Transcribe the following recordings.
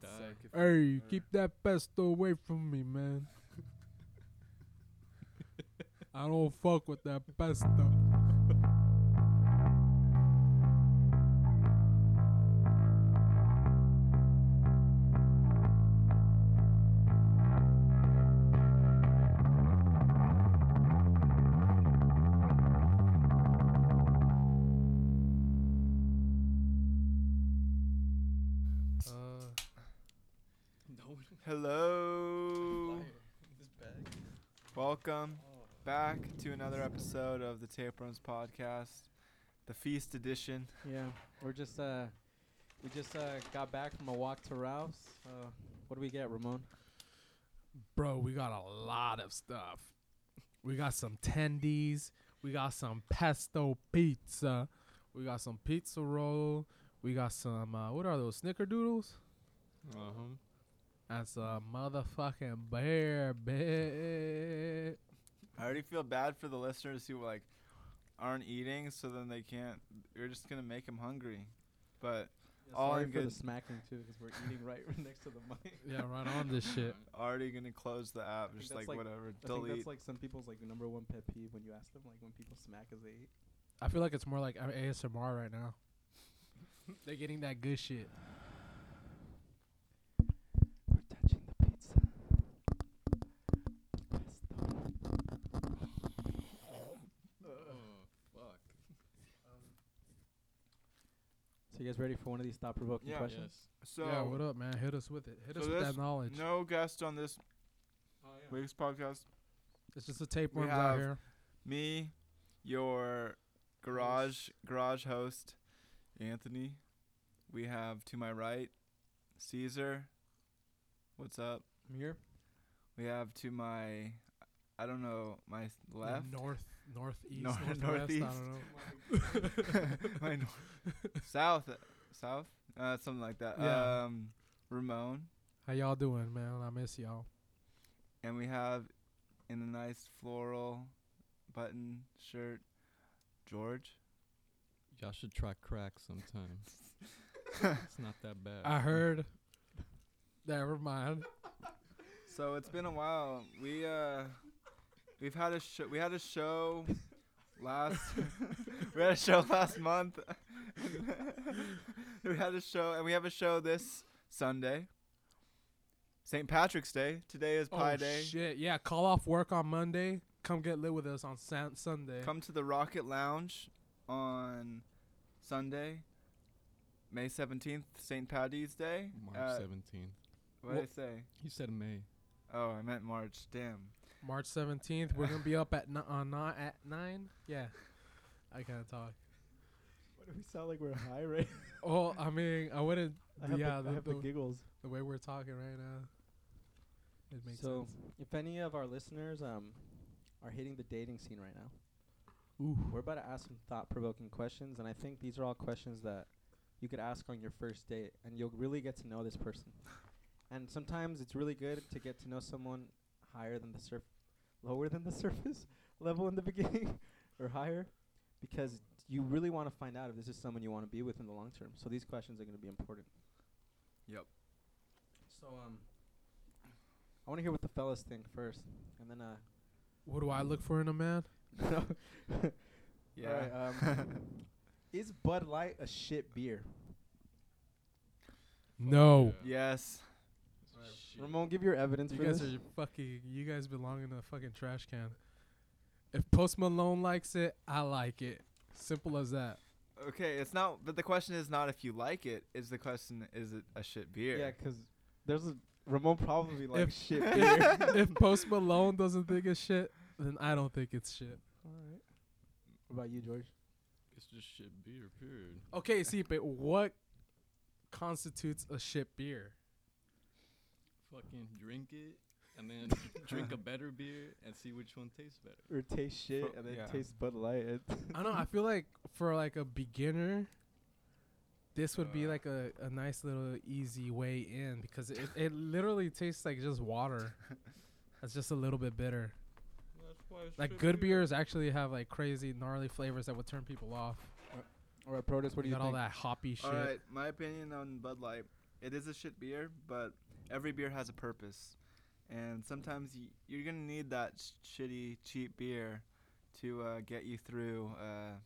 gonna die. Hey, you- keep that pesto away from me, man. I don't fuck with that pesto. To another episode of the Tapeworms podcast, the feast edition. Yeah, we're just uh, we just uh got back from a walk to Ralph's. Uh, what do we get, Ramon? bro, we got a lot of stuff. We got some tendies. We got some pesto pizza. We got some pizza roll. We got some uh, what are those snickerdoodles? Uh huh. Uh-huh. That's a motherfucking bear bit. I already feel bad for the listeners who like aren't eating, so then they can't. You're just gonna make them hungry. But All sorry in for the good- smacking too, because we're eating right next to the mic. Yeah, right on this shit. already gonna close the app. think Just like, like- whatever. I think Delete. that's like some people's like number one pet peeve when you ask them like when people smack as they eat. I feel like it's more like uh, ASMR right now. They're getting that good shit. We're touching the pizza. Oh, fuck. So you guys ready for one of these thought provoking Yeah. questions? Yes. so yeah, what up, man? Hit us with it. Hit so us with this- that knowledge. no guest on this Oh week's podcast. It's just a tape We worms out have- here. Me, your garage garage host, Anthony. We have to my right, Caesar. What's up? I'm here. We have to my, I don't know, my s- The left, North, northeast, Nor- northwest. northeast. I don't know. my nor- south, south, uh, something like that. Yeah. Um, Ramon, How y'all doing, man? I miss y'all. and we have in a nice floral button shirt, George. Y'all should try crack sometime. it's not that bad. I heard. Never mind. So it's been a while. We uh, we've had a show. We had a show last. we had a show last month. we had a show, and we have a show this Sunday. St. Patrick's Day. Today is Pi oh Day. shit! Yeah, call off work on Monday. Come get lit with us on San- Sunday. Come to the Rocket Lounge on Sunday, May seventeenth, St. Patty's Day. March 17th. What did I say? You said May. Oh, I meant March. Damn. March seventeenth. We're gonna be up at ni- uh, ni- at nine. Yeah, I can't talk. What do we sound like we're high right? Oh, I mean, I wouldn't. I have, yeah, the, the, I have the the, giggles. the way we're talking right now, it makes So, sense. if any of our listeners um are hitting the dating scene right now, Ooh. we're about to ask some thought-provoking questions, and I think these are all questions that you could ask on your first date, and you'll really get to know this person. And sometimes it's really good to get to know someone higher than the surf, lower than the surface level in the beginning, or higher, because you really want to find out if this is someone you want to be with in the long term. So these questions are going to be important. Yep. So um, I want to hear what the fellas think first, and then uh. What do I look for in a man? Yeah. Alright, um, is Bud Light a shit beer? No. yes. Ramon, give your evidence You for guys this. are fucking. You guys belong in a fucking trash can. If Post Malone likes it, I like it. Simple as that. Okay, it's not. But the question is not if you like it. Is the question is it a shit beer? Yeah, because there's a Ramon probably likes If- shit beer. if Post Malone doesn't think it's shit, then I don't think it's shit. Alright. What about you, George? It's just shit beer, period. Okay, see, but what constitutes a shit beer? Fucking drink it and then drink a better beer and see which one tastes better. Or taste shit Fro- and then yeah. taste Bud Light. I don't know. I feel like for like a beginner, this would be Uh. like a, a nice little easy way in because it, it literally tastes like just water. That's just a little bit bitter. That's why it's Like shit good beers actually have like crazy gnarly flavors that would turn people off. Alright, Protus, what do you you got all that hoppy shit. All right, my opinion on Bud Light. it is a shit beer, but every beer has a purpose, and sometimes y- you're gonna need that sh- shitty cheap beer to uh, get you through, uh,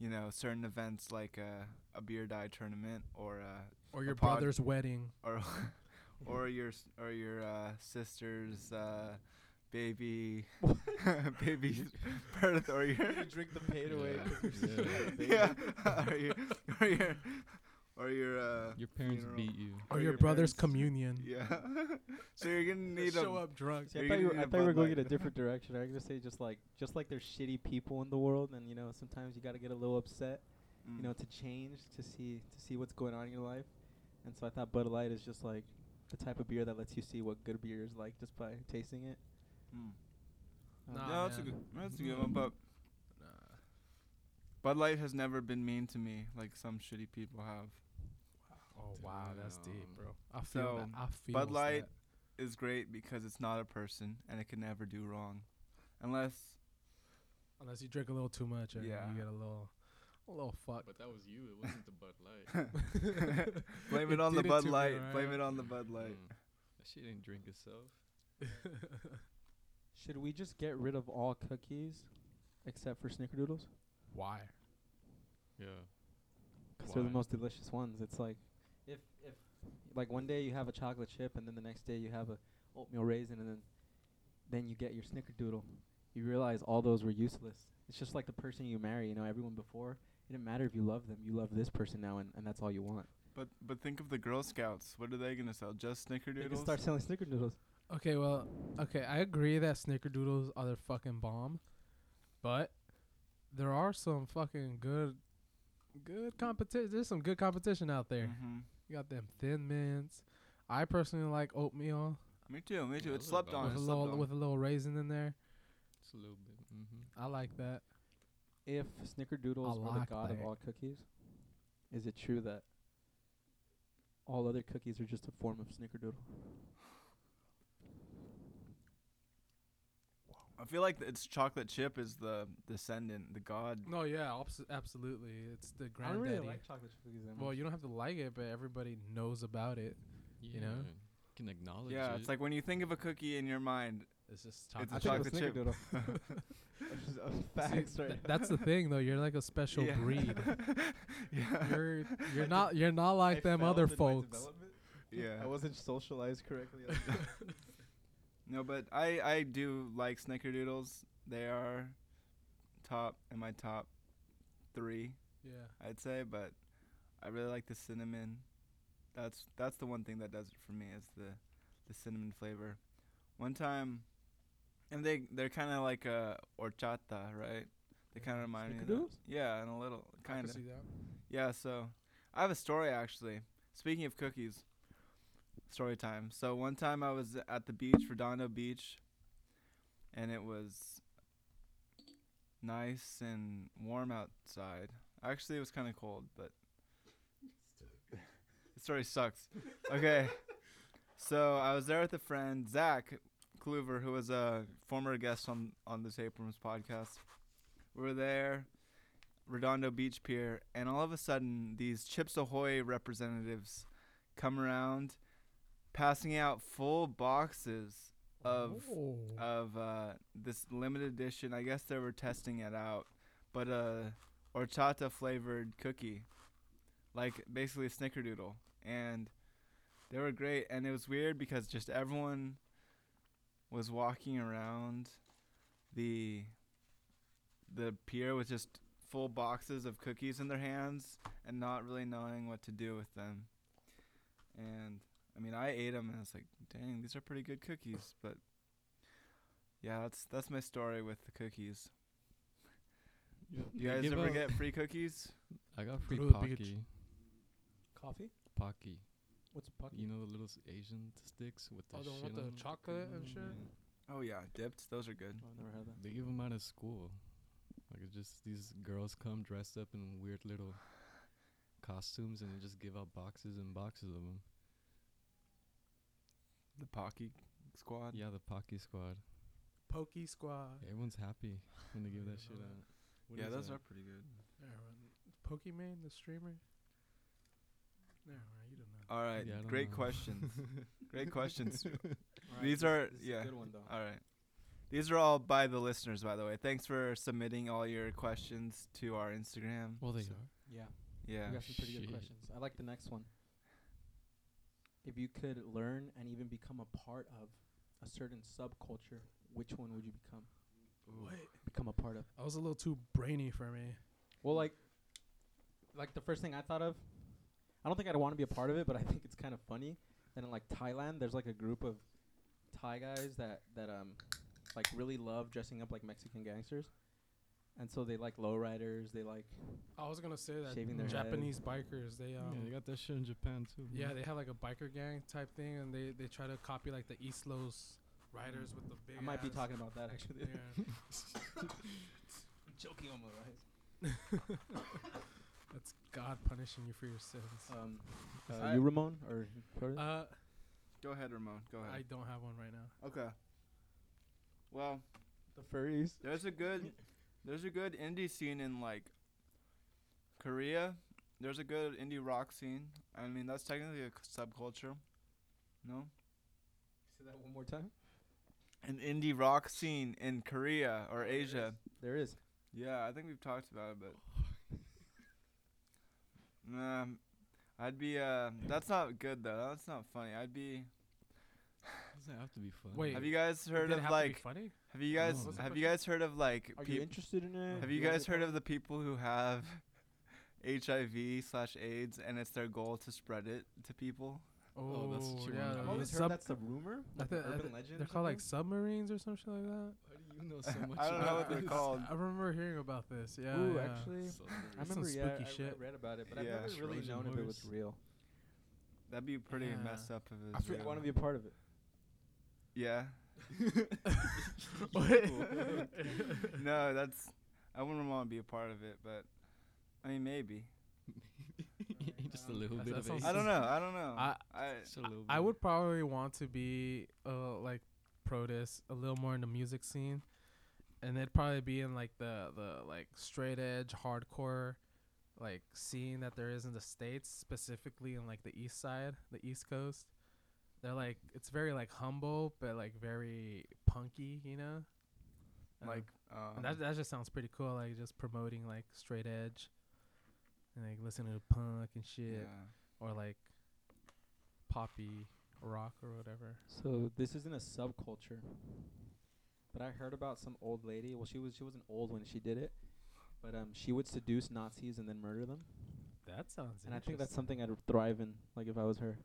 you know, certain events like uh, a beer die tournament or uh, Or your pod- brother's wedding. or or your s- or your uh, sister's uh, baby baby birth or your you drink the paid away. Yeah. 'cause you're Yeah. still a baby. yeah or your or your or your uh Your parents funeral. beat you. Or, Or your, your brother's parents- communion. yeah so you're gonna need to show a up drunk. See, I thought gonna you were, need I a thought you were going in a different direction. I was gonna say just like just like there's shitty people in the world, and you know sometimes you gotta get a little upset, you Mm. know, to change to see to see what's going on in your life. And so I thought Bud Light is just like the type of beer that lets you see what good beer is like just by tasting it. Mm. Nah, no, that's a good that's a good one but Bud Light has never been mean to me like some shitty people have. Oh wow, that's deep, bro. I feel So, that. I feel Bud Light that. is great because it's not a person and it can never do wrong, unless Unless you drink a little too much, and Yeah. you get a little, a little fuck. But that was you. It wasn't the Bud Light. blame it, It on the Bud to me, Light. Blame it on the Bud Light. Mm. That shit ain't drink itself. Should we just get rid of all cookies except for Snickerdoodles? Why? Yeah. Because they're the most delicious ones. It's like if if like one day you have a chocolate chip and then the next day you have a oatmeal raisin and then then you get your Snickerdoodle. You realize all those were useless. It's just like the person you marry. You know, everyone before it didn't matter if you love them. You love this person now, and, and that's all you want. But but think of the Girl Scouts. What are they gonna sell? Just snickerdoodles? They can start selling Snickerdoodles. Okay, well, okay, I agree that Snickerdoodles are the fucking bomb, but there are some fucking good, good competition. There's some good competition out there. Mhm. You got them Thin Mints. I personally like oatmeal Me too. Me too. Yeah, It's those slept on. with a It's slept little on. with a little raisin in there. It's a little bit. Mm-hmm. I like that. If Snickerdoodles I are the like god of all cookies, is it true that all other cookies are just a form of Snickerdoodle? I feel like it's chocolate chip is the descendant, the god. No, yeah, abs- absolutely. It's the I granddaddy. don't really like chocolate chip cookies that much. well, you don't have to like it, but everybody knows about it. Yeah. know? Can acknowledge Yeah, it. it's like when you think of a cookie in your mind, It's just chocolate. a I think it was chocolate chip. Snickerdoodle. That's just a See, facts right th- that's the thing, though. You're like a special Yeah. breed. yeah. You're you're not you're not like them other folks. yeah. I wasn't socialized correctly. No, but I I do like Snickerdoodles. They are top in my top three, Yeah. I'd say. But I really like the cinnamon. That's that's the one thing that does it for me is the the cinnamon flavor. One time, and they they're kind of like a horchata, right? They kind of remind me. Of that. Snickerdoodles? Yeah, and a little I kind can of. see that. Yeah, so I have a story actually. Speaking of cookies, story time. So one time I was at the beach, Redondo Beach, and it was nice and warm outside. Actually, it was kind of cold, but the story sucks. Okay. So I was there with a friend, Zach Kluver, who was a former guest on on this Abrams podcast. We were there, Redondo Beach Pier, and all of a sudden, these Chips Ahoy representatives come around, passing out full boxes of Oh. of uh, this limited edition. I guess they were testing it out, but a horchata flavored cookie, like basically a snickerdoodle, and they were great. And it was weird because just everyone was walking around the the pier with just full boxes of cookies in their hands and not really knowing what to do with them. And I mean, I ate them and I was like, "Dang, these are pretty good cookies." But yeah, that's that's my story with the cookies. Yeah. You guys ever get free cookies? I got free Go to beach. Pocky. Coffee? Pocky. What's pucky? You know the little s- Asian sticks with the Oh, the one shit with the on 'em? chocolate and shit? Yeah. Oh yeah, dipped. Those are good. Oh, I've never had that. They give them out of school. Like it's just these girls come dressed up in weird little costumes and they just give out boxes and boxes of them. The Pocky Squad. Yeah, the Pocky Squad. Pocky Squad. Everyone's happy when they give that shit out. What yeah, those that? are pretty good. Yeah. Pokimane, the streamer. Yeah, right, you don't know. All right. Yeah, I don't Great questions. Great questions. These are- this yeah. a good one though. All right. These are all by the listeners, by the way. Thanks for submitting all your questions to our Instagram. Well, they So- are. Yeah, Yeah. we got some pretty good questions. I like the next one. If you could learn and even become a part of a certain subculture, which one would you become? Wait, Become a part of? I was a little too brainy for me. Well, like, like the first thing I thought of, I don't think I'd want to be a part of it, but I think it's kind of funny. And in like Thailand, there's like a group of Thai guys that that um like really love dressing up like Mexican gangsters, and so they like lowriders. They like I was gonna say that Shaving their Japanese bikers. They um, yeah, they got that shit in Japan too. Yeah, they have like a biker gang type thing, and they they try to copy like the East Los riders with the big. I might be talking about that actually. Yeah. I'm joking on my rise. That's God punishing you for your sins. Um, uh, you Ramon or Uh, Go ahead, Ramon. Go ahead. I don't have one right now. okay. Well, the furries. there's a good, there's a good indie scene in like Korea. There's a good indie rock scene. I mean, that's technically a subculture. No, Say that one more time. an indie rock scene in Korea or there Asia. There is. Yeah, I think we've talked about it, but nah, I'd be. Uh, that's not good though. That's not funny. I'd be. Doesn't have to be fun. Wait, Have you guys heard of have to be like? funny? Have you guys? Oh, no. What's the Have you guys heard of like? Are you peop- interested in it? have you guys heard of the people who have HIV slash AIDS and it's their goal to spread it to people? Oh, that's oh, what you yeah. wanna I've always heard sub- that's a rumor. I Like thi- I urban thi- legend. They're or called like something? submarines or something like that. How do you know so much? I don't know what they're this? called. I remember hearing about this. Yeah. Ooh, yeah. actually, I Submarines. remember. some Yeah, spooky I, shit. I read about it, but Yeah. I've never really Trojan known if it was horse. real. That'd be pretty Yeah. messed up if it I was feel real. want to be a part of it. yeah. No, that's. I wouldn't want to be a part of it, but I mean maybe. Just a Um, little that- bit that of it. I don't know. I don't know. I- I Just a little I bit. would probably want to be uh like protest a little more in the music scene, and it'd probably be in like the the like straight edge hardcore like scene that there is in the states, specifically in like the east side, the east coast. They're like it's very like humble but like very punky, you know. Uh, like. Um, that that just sounds pretty cool, like just promoting like straight edge, and like listening to punk and shit, yeah. or like poppy rock or whatever. So this isn't a subculture. But I heard about some old lady. Well, she was she wasn't old when she did it, but um, she would seduce Nazis and then murder them. That sounds. And I think that's something I'd thrive in, like if I was her,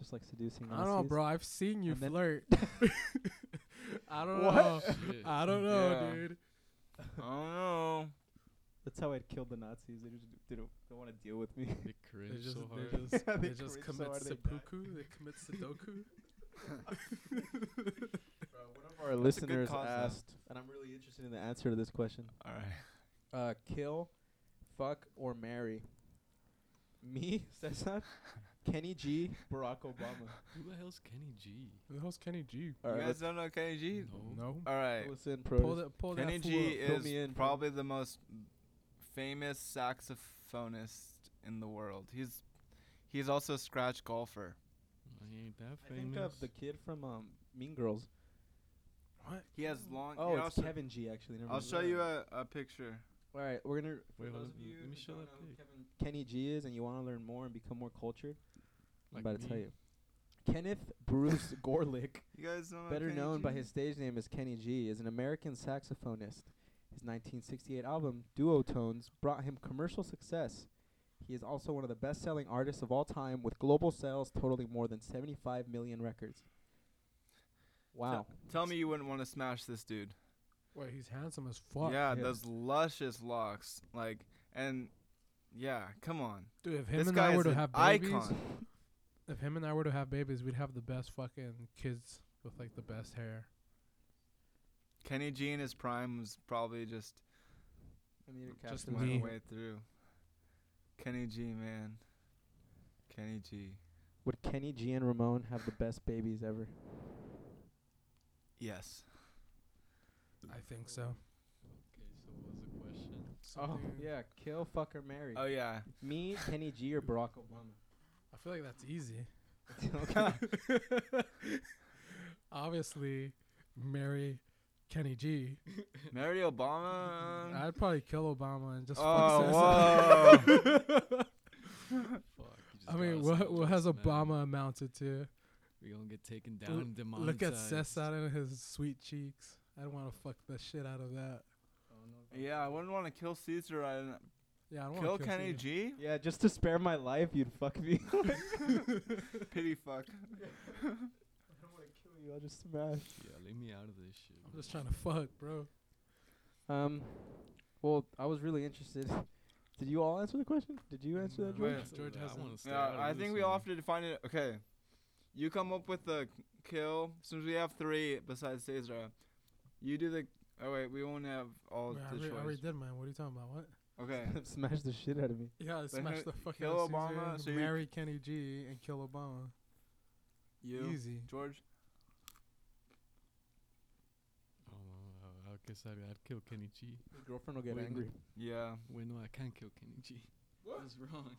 just like seducing I don't know, bro. I've seen you And flirt. I don't What? know. Shit. I don't know, Yeah. dude. I don't know. That's how I'd kill the Nazis. They just didn't don't want to deal with me. They They cringe just, so they hard. just, They they just cringe so commit hard they They commit sudoku. One of our That's listeners cause, though. asked, and I'm really interested in the answer to this question. All right. Uh, kill, fuck, or marry. Me, Cesar, Kenny G, Barack Obama. Who the hell's Kenny G? Who the hell's Kenny G? All you right, guys don't know Kenny G? No. No. All right. listen, Pull pros. that. Pull Kenny that fool G up. Fill is me in, probably the most famous saxophonist in the world. He's he's also a scratch golfer. He ain't that I famous. think of the kid from um, Mean Girls. What? He has long. Oh, it's also- Kevin G. Actually, never I'll mind. show you a, a picture. All right, we're gonna. For Wait, those hold of on, you let me who show don't that know who pic. Kevin Kenny G is, and you want to learn more and become more cultured, Like I'm about to tell me. you. Kenneth Bruce Gorelick, You guys don't know better Kenny known by G? his stage name as Kenny G, is an American saxophonist. His 1968 album Duotones brought him commercial success. He is also one of the best-selling artists of all time, with global sales totaling more than 75 million records. Wow. Tell me you wouldn't want to smash this dude. Wait, he's handsome as fuck. yeah, yeah. those luscious locks, like, and yeah, come on. Dude, if him this and guy I were is to an have babies, icon. If him and I were to have babies, we'd have the best fucking kids with like the best hair. Kenny G in his prime was probably just I need to Just capture went me. way through. Kenny G, man. Kenny G. Would Kenny G and Ramon have the best babies ever? Yes. I think so. Okay, so what was the question? Oh yeah, kill, fuck, or marry. Oh yeah. Me, Kenny G, or Barack Obama? I feel like that's easy. Obviously, marry Kenny G. Marry Obama. I'd probably kill Obama and just oh, fuck Cessa. whoa. Fuck. just I mean, what what has this, man. Obama amounted to? We gonna get taken down L- and demonetized. Look at Cessa and his sweet cheeks. I'd want to fuck the shit out of that. yeah, I wouldn't want to kill Caesar. I didn't Yeah, I don't kill want to Kenny Caesar. G. Yeah, just to spare my life, you'd fuck me. Pity fuck. I don't want to kill you. I'll just smash. Yeah, leave me out of this shit. I'm just trying to fuck, bro. Um, well, I was really interested. Did you all answer the question? Did you answer that, No. George? Wait, George I hasn't. wanna stay Yeah, out of I this think we all one. have to define it. Okay, you come up with the kill. Since we have three besides Caesar, you do the. Oh wait, we won't have all Wait, I, the already, I already choice. did mine. What are you talking about? What? Okay, smash the shit out of me. Yeah, smash who- the fuck kill out of Obama, Caesar, so you- marry Kenny G, and kill Obama. you, Easy. George. I don't know. I, I guess I'd, I'd kill Kenny G. Your girlfriend will get Wait, angry. Yeah. Wait, no, I can't kill Kenny G. What's wrong?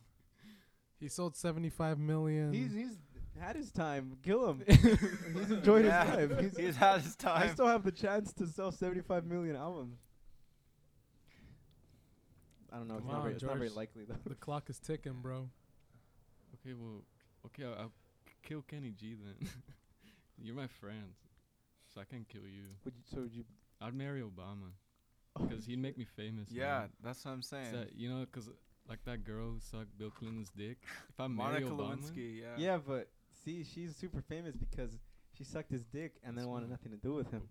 He sold 75 million. He's he's had his time. Kill him. he's enjoyed Yeah, his life. He's, He's had his time. I time. still have the chance to sell 75 million albums. I don't know. It's, Come not, on, very, it's not very George. likely though. the clock is ticking, bro. Okay, well, okay, I'll, I'll kill Kenny G then. You're my friend, so I can kill you. Would you, so would you? I'd marry Obama oh, because he'd make me famous. Yeah, man. that's what I'm saying. that, you know, 'cause like that girl who sucked Bill Clinton's dick. If I marry Monica Obama, Lewinsky. Yeah. Yeah, but see, she's super famous because she sucked his dick and then That's wanted right. nothing to do with him.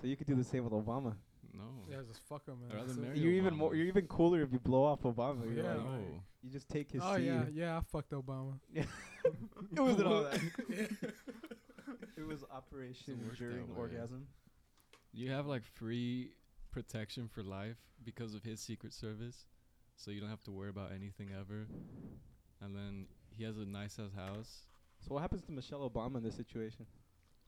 So you could do the same with Obama. No. Yeah, just fuck him, man. I'd rather That's marry You're even more. You're even cooler if you blow off Obama. You're Yeah, like, no. you just take his Oh seed. yeah, yeah. I fucked Obama. it wasn't all that. it was Operation work during that way. orgasm. You have like free protection for life because of his secret service, so you don't have to worry about anything ever. And then he has a nice ass house. So what happens to Michelle Obama in this situation?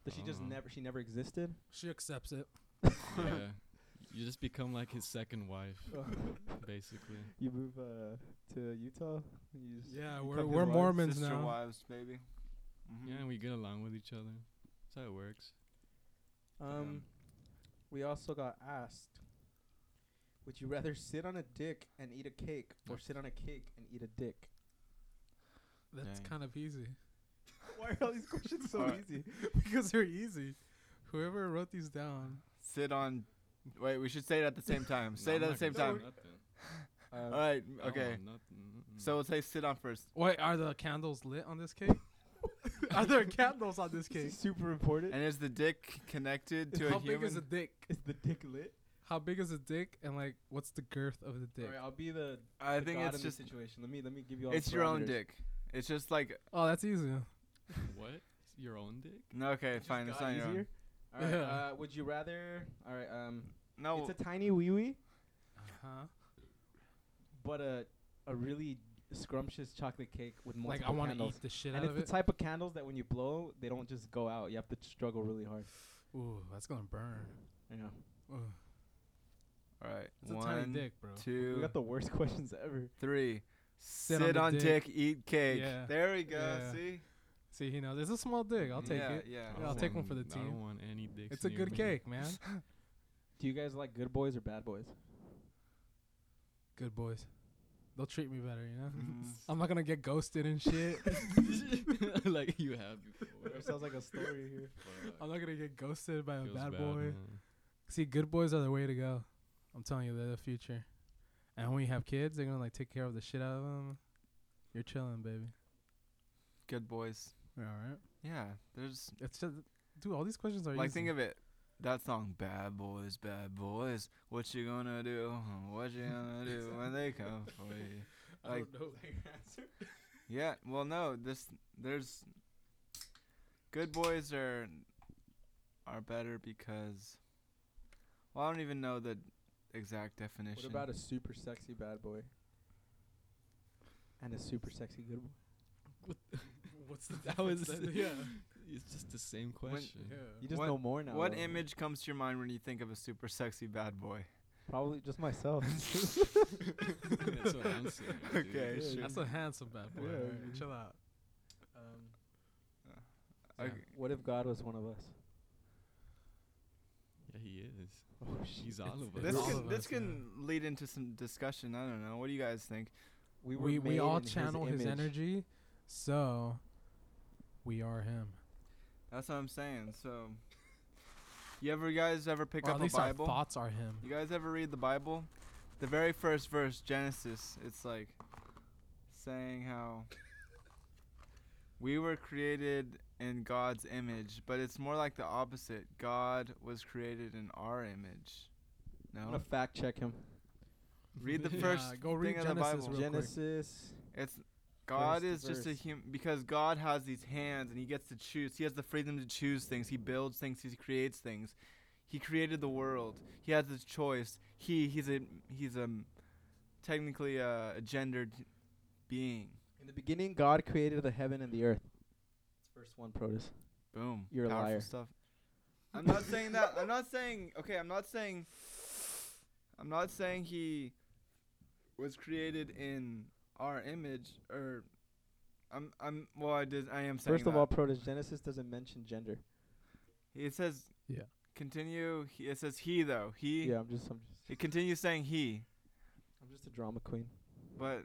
Does she just Uh, never? She never existed. She accepts it. yeah, you just become like his second wife, basically. you move uh, to Utah. You just Yeah, we're his we're wife? Mormons Sister now. wives, baby. Mhm. Yeah, and we get along with each other. That's how it works. Um, we also got asked, would you rather sit on a dick and eat a cake, or sit on a cake and eat a dick? That's Dang. kind of easy Why are all these questions so easy? because they're easy. Whoever wrote these down. Sit on. Wait, we should say it at the same time. say No, it at the same time. say. Um, All right. Okay. So we'll say sit on first. Wait, are the candles lit on this cake? are there candles on this This cake? is super important. And is the dick connected to a How big human? is the dick? Is the dick lit? How big is the dick? And like, what's the girth of the dick? Alright, I'll be the. I the think god it's in this just. situation. Let me let me give you all. It's your own parameters. dick. It's just like. Oh, that's easy. what? Your own dick? No, okay, It fine. It's got not your easier. own. All right. Yeah. Uh, would you rather? All right. Um, No. it's a tiny wee wee, Huh? but a a really scrumptious chocolate cake with multiple Like I want to candles. eat the shit out of it. and out it's of the it. type of candles that when you blow, they don't just go out. You have to struggle really hard. Ooh, that's gonna burn. Yeah. Ugh. All right. It's a One, tiny dick, bro. We got the worst questions ever. three. Sit Sit, on on, dick. dick. eat cake. Yeah. There we go. Yeah. See? See, he knows. It's a small dick. I'll take yeah, it. Yeah. I Yeah, I'll don't take one want- for the I team. don't want any dicks. It's a near good me. cake, man. Do you guys like good boys or bad boys? Good boys. They'll treat me better, you know. Mhm. I'm not gonna get ghosted and shit. like you have before. Sounds like a story here. I'm not gonna get ghosted by a bad bad, boy. man. See, good boys are the way to go. I'm telling you, they're the future. And when you have kids, they're gonna like take care of the shit out of them. You're chilling, baby. Good boys. You're all right. Yeah. There's It's just, dude. All these questions are you. like easy. think of it. That song, "Bad Boys, Bad Boys." What you gonna do? What you gonna do when they come for you? I don't know your answer. Yeah. Well, no. This there's good boys are are better because. Well, I don't even know the exact definition. What about a super sexy bad boy? And a super sexy good boy. What's the How is difference it? then? Yeah. It's just the same When- question. You just What- know more now. What though. image comes to your mind when you think of a super sexy bad boy? Probably just myself. That's what I'm saying. Okay, Yeah, sure. That's a handsome bad boy. Yeah, alright? dude. Chill out. Um, okay. What if God was one of us? Yeah, he is. Oh, shit. He's all of us. This can of this us, can lead into some discussion. I don't know. What do you guys think? We were we we all in his channel his, energy, so we are him. That's what I'm saying. So, you ever guys ever pick or up at a Bible? our thoughts are him. You guys ever read the Bible? The very first verse, Genesis, it's like saying how we were created in God's image, but it's more like the opposite. God was created in our image. I'm No? gonna fact check him. Read the Yeah, first go read thing of the Genesis Bible. real quick. Genesis. It's God is just a human because God has these hands and he gets to choose. He has the freedom to choose things. He builds things. He creates things. He created the world. He has his choice. He he's a he's a technically a, a gendered being. In the beginning, God created the heaven and the earth. It's verse one, Protus. Boom. You're a liar. Stuff. I'm not saying that. I'm not saying. Okay. I'm not saying. I'm not saying he was created in our image or. I'm. I'm. Well, I did. I am saying. First of that. all, Protus, Genesis doesn't mention gender. It says. Yeah. Continue. He, it says he though. He. Yeah, I'm just, I'm just, It continues saying he, I'm just a drama queen. but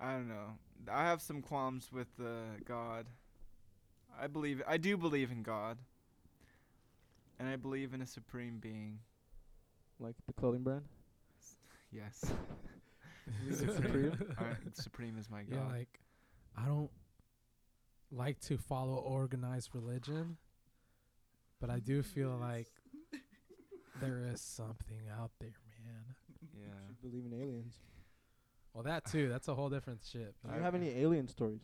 I don't know. I have some qualms with uh, God. I believe. I do believe in God. And I believe in a supreme being. Like the clothing brand. Yes. Is it Supreme? Alright, supreme is my God. Yeah, like I don't like to follow organized religion, but I do feel like there is something out there, man. yeah. Should believe in aliens. Well, that too. That's a whole different shit. Do but- you have any alien stories?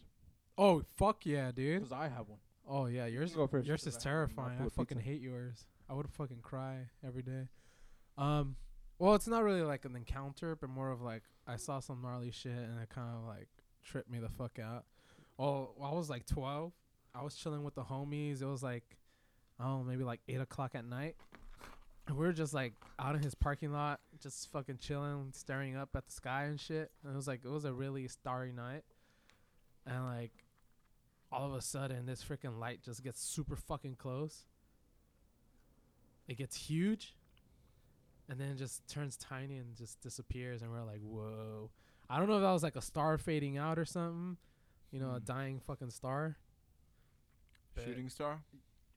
Oh fuck yeah, dude. Because I have one. Oh yeah, yours can go first, yours 'cause is I have a terrifying. I fucking pizza. hate yours. I would fucking cry every day. Um, well, it's not really like an encounter, but more of like I saw some gnarly shit and it kind of like tripped me the fuck out. Well, I was like 12. I was chilling with the homies. It was like, oh, maybe like eight o'clock at night. We were just like out in his parking lot, just fucking chilling, staring up at the sky and shit. And it was like it was a really starry night, and like all of a sudden this freaking light just gets super fucking close. It gets huge, and then it just turns tiny and just disappears. And we're like, whoa! I don't know if that was like a star fading out or something, you know, a Mm. dying fucking star. But- Shooting star?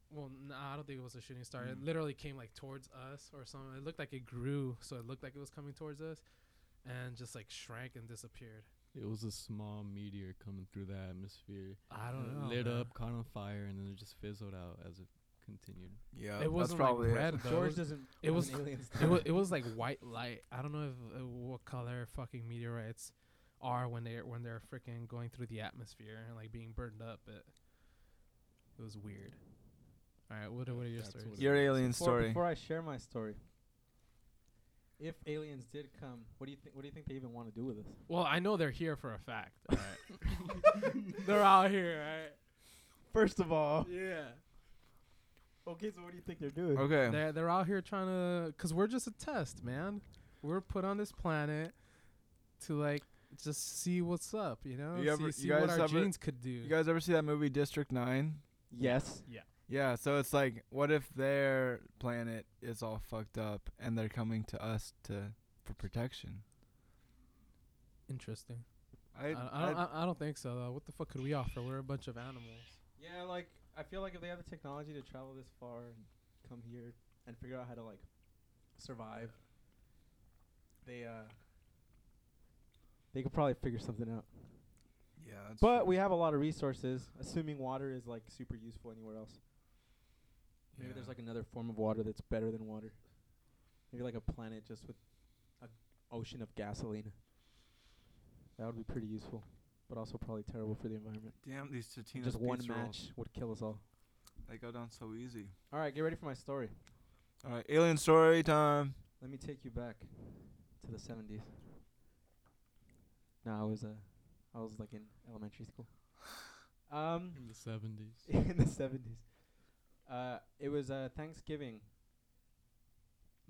well, nah, I don't think it was a shooting star. It Mm. literally came like towards us or something. It looked like it grew, so it looked like it was coming towards us, and just like shrank and disappeared. It was a small meteor coming through the atmosphere. I don't know. Lit man. up, caught on fire, and then it just fizzled out as it continued. Yeah. It wasn't probably like it. red though. It George doesn't. it was- it was it was like white light. I don't know if uh, what color fucking meteorites are when they're when they're freaking going through the atmosphere and like being burned up. But it was weird. All right, what are, what are your That's stories? Your alien before, story. Before I share my story, if aliens did come, what do you think? What do you think they even want to do with us? Well, I know they're here for a fact. All right. they're out here, all First of all, Yeah. Okay. So what do you think they're doing? Okay. They're they're out here trying to, cause we're just a test, man. We're put on this planet to like just see what's up, you know. You see ever- see you what our ever- genes could do. You guys ever see that movie District 9? Yes. yeah. Yeah, so it's like what if their planet is all fucked up and they're coming to us to for protection? Interesting. I I, I, don't, I, I don't think so though. What the fuck could we offer? We're a bunch of animals. Yeah, like I feel like if they have the technology to travel this far and come here and figure out how to like survive, they uh they could probably figure something out. yeah, But true. we have a lot of resources, assuming water is like super useful anywhere else. Maybe there's like another form of water that's better than water. Maybe like a planet just with a ocean of gasoline. That would be pretty useful, but also probably terrible for the environment. damn these Totino's just one pizza rolls. match would kill us all. They go down so easy. All right, get ready for my story. All right, alien story time. Let me take you back to the 70s. No, I was uh, I was like in elementary school. Um, In the 70s. in the 70s. Uh, it was uh, Thanksgiving.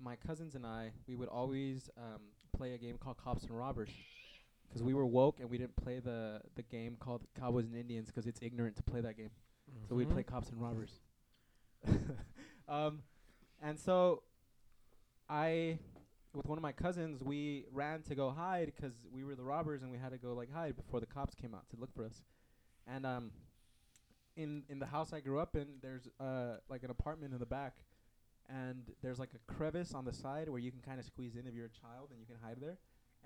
My cousins and I, we would always um, play a game called Cops and Robbers. 'Cause we were woke and we didn't play the, the game called Cowboys and Indians because it's ignorant to play that game. So we'd play cops and robbers. um, and so I, with one of my cousins, we ran to go hide because we were the robbers and we had to go like hide before the cops came out to look for us. And um, in in the house I grew up in, there's uh like an apartment in the back, and there's like a crevice on the side where you can kind of squeeze in if you're a child and you can hide there,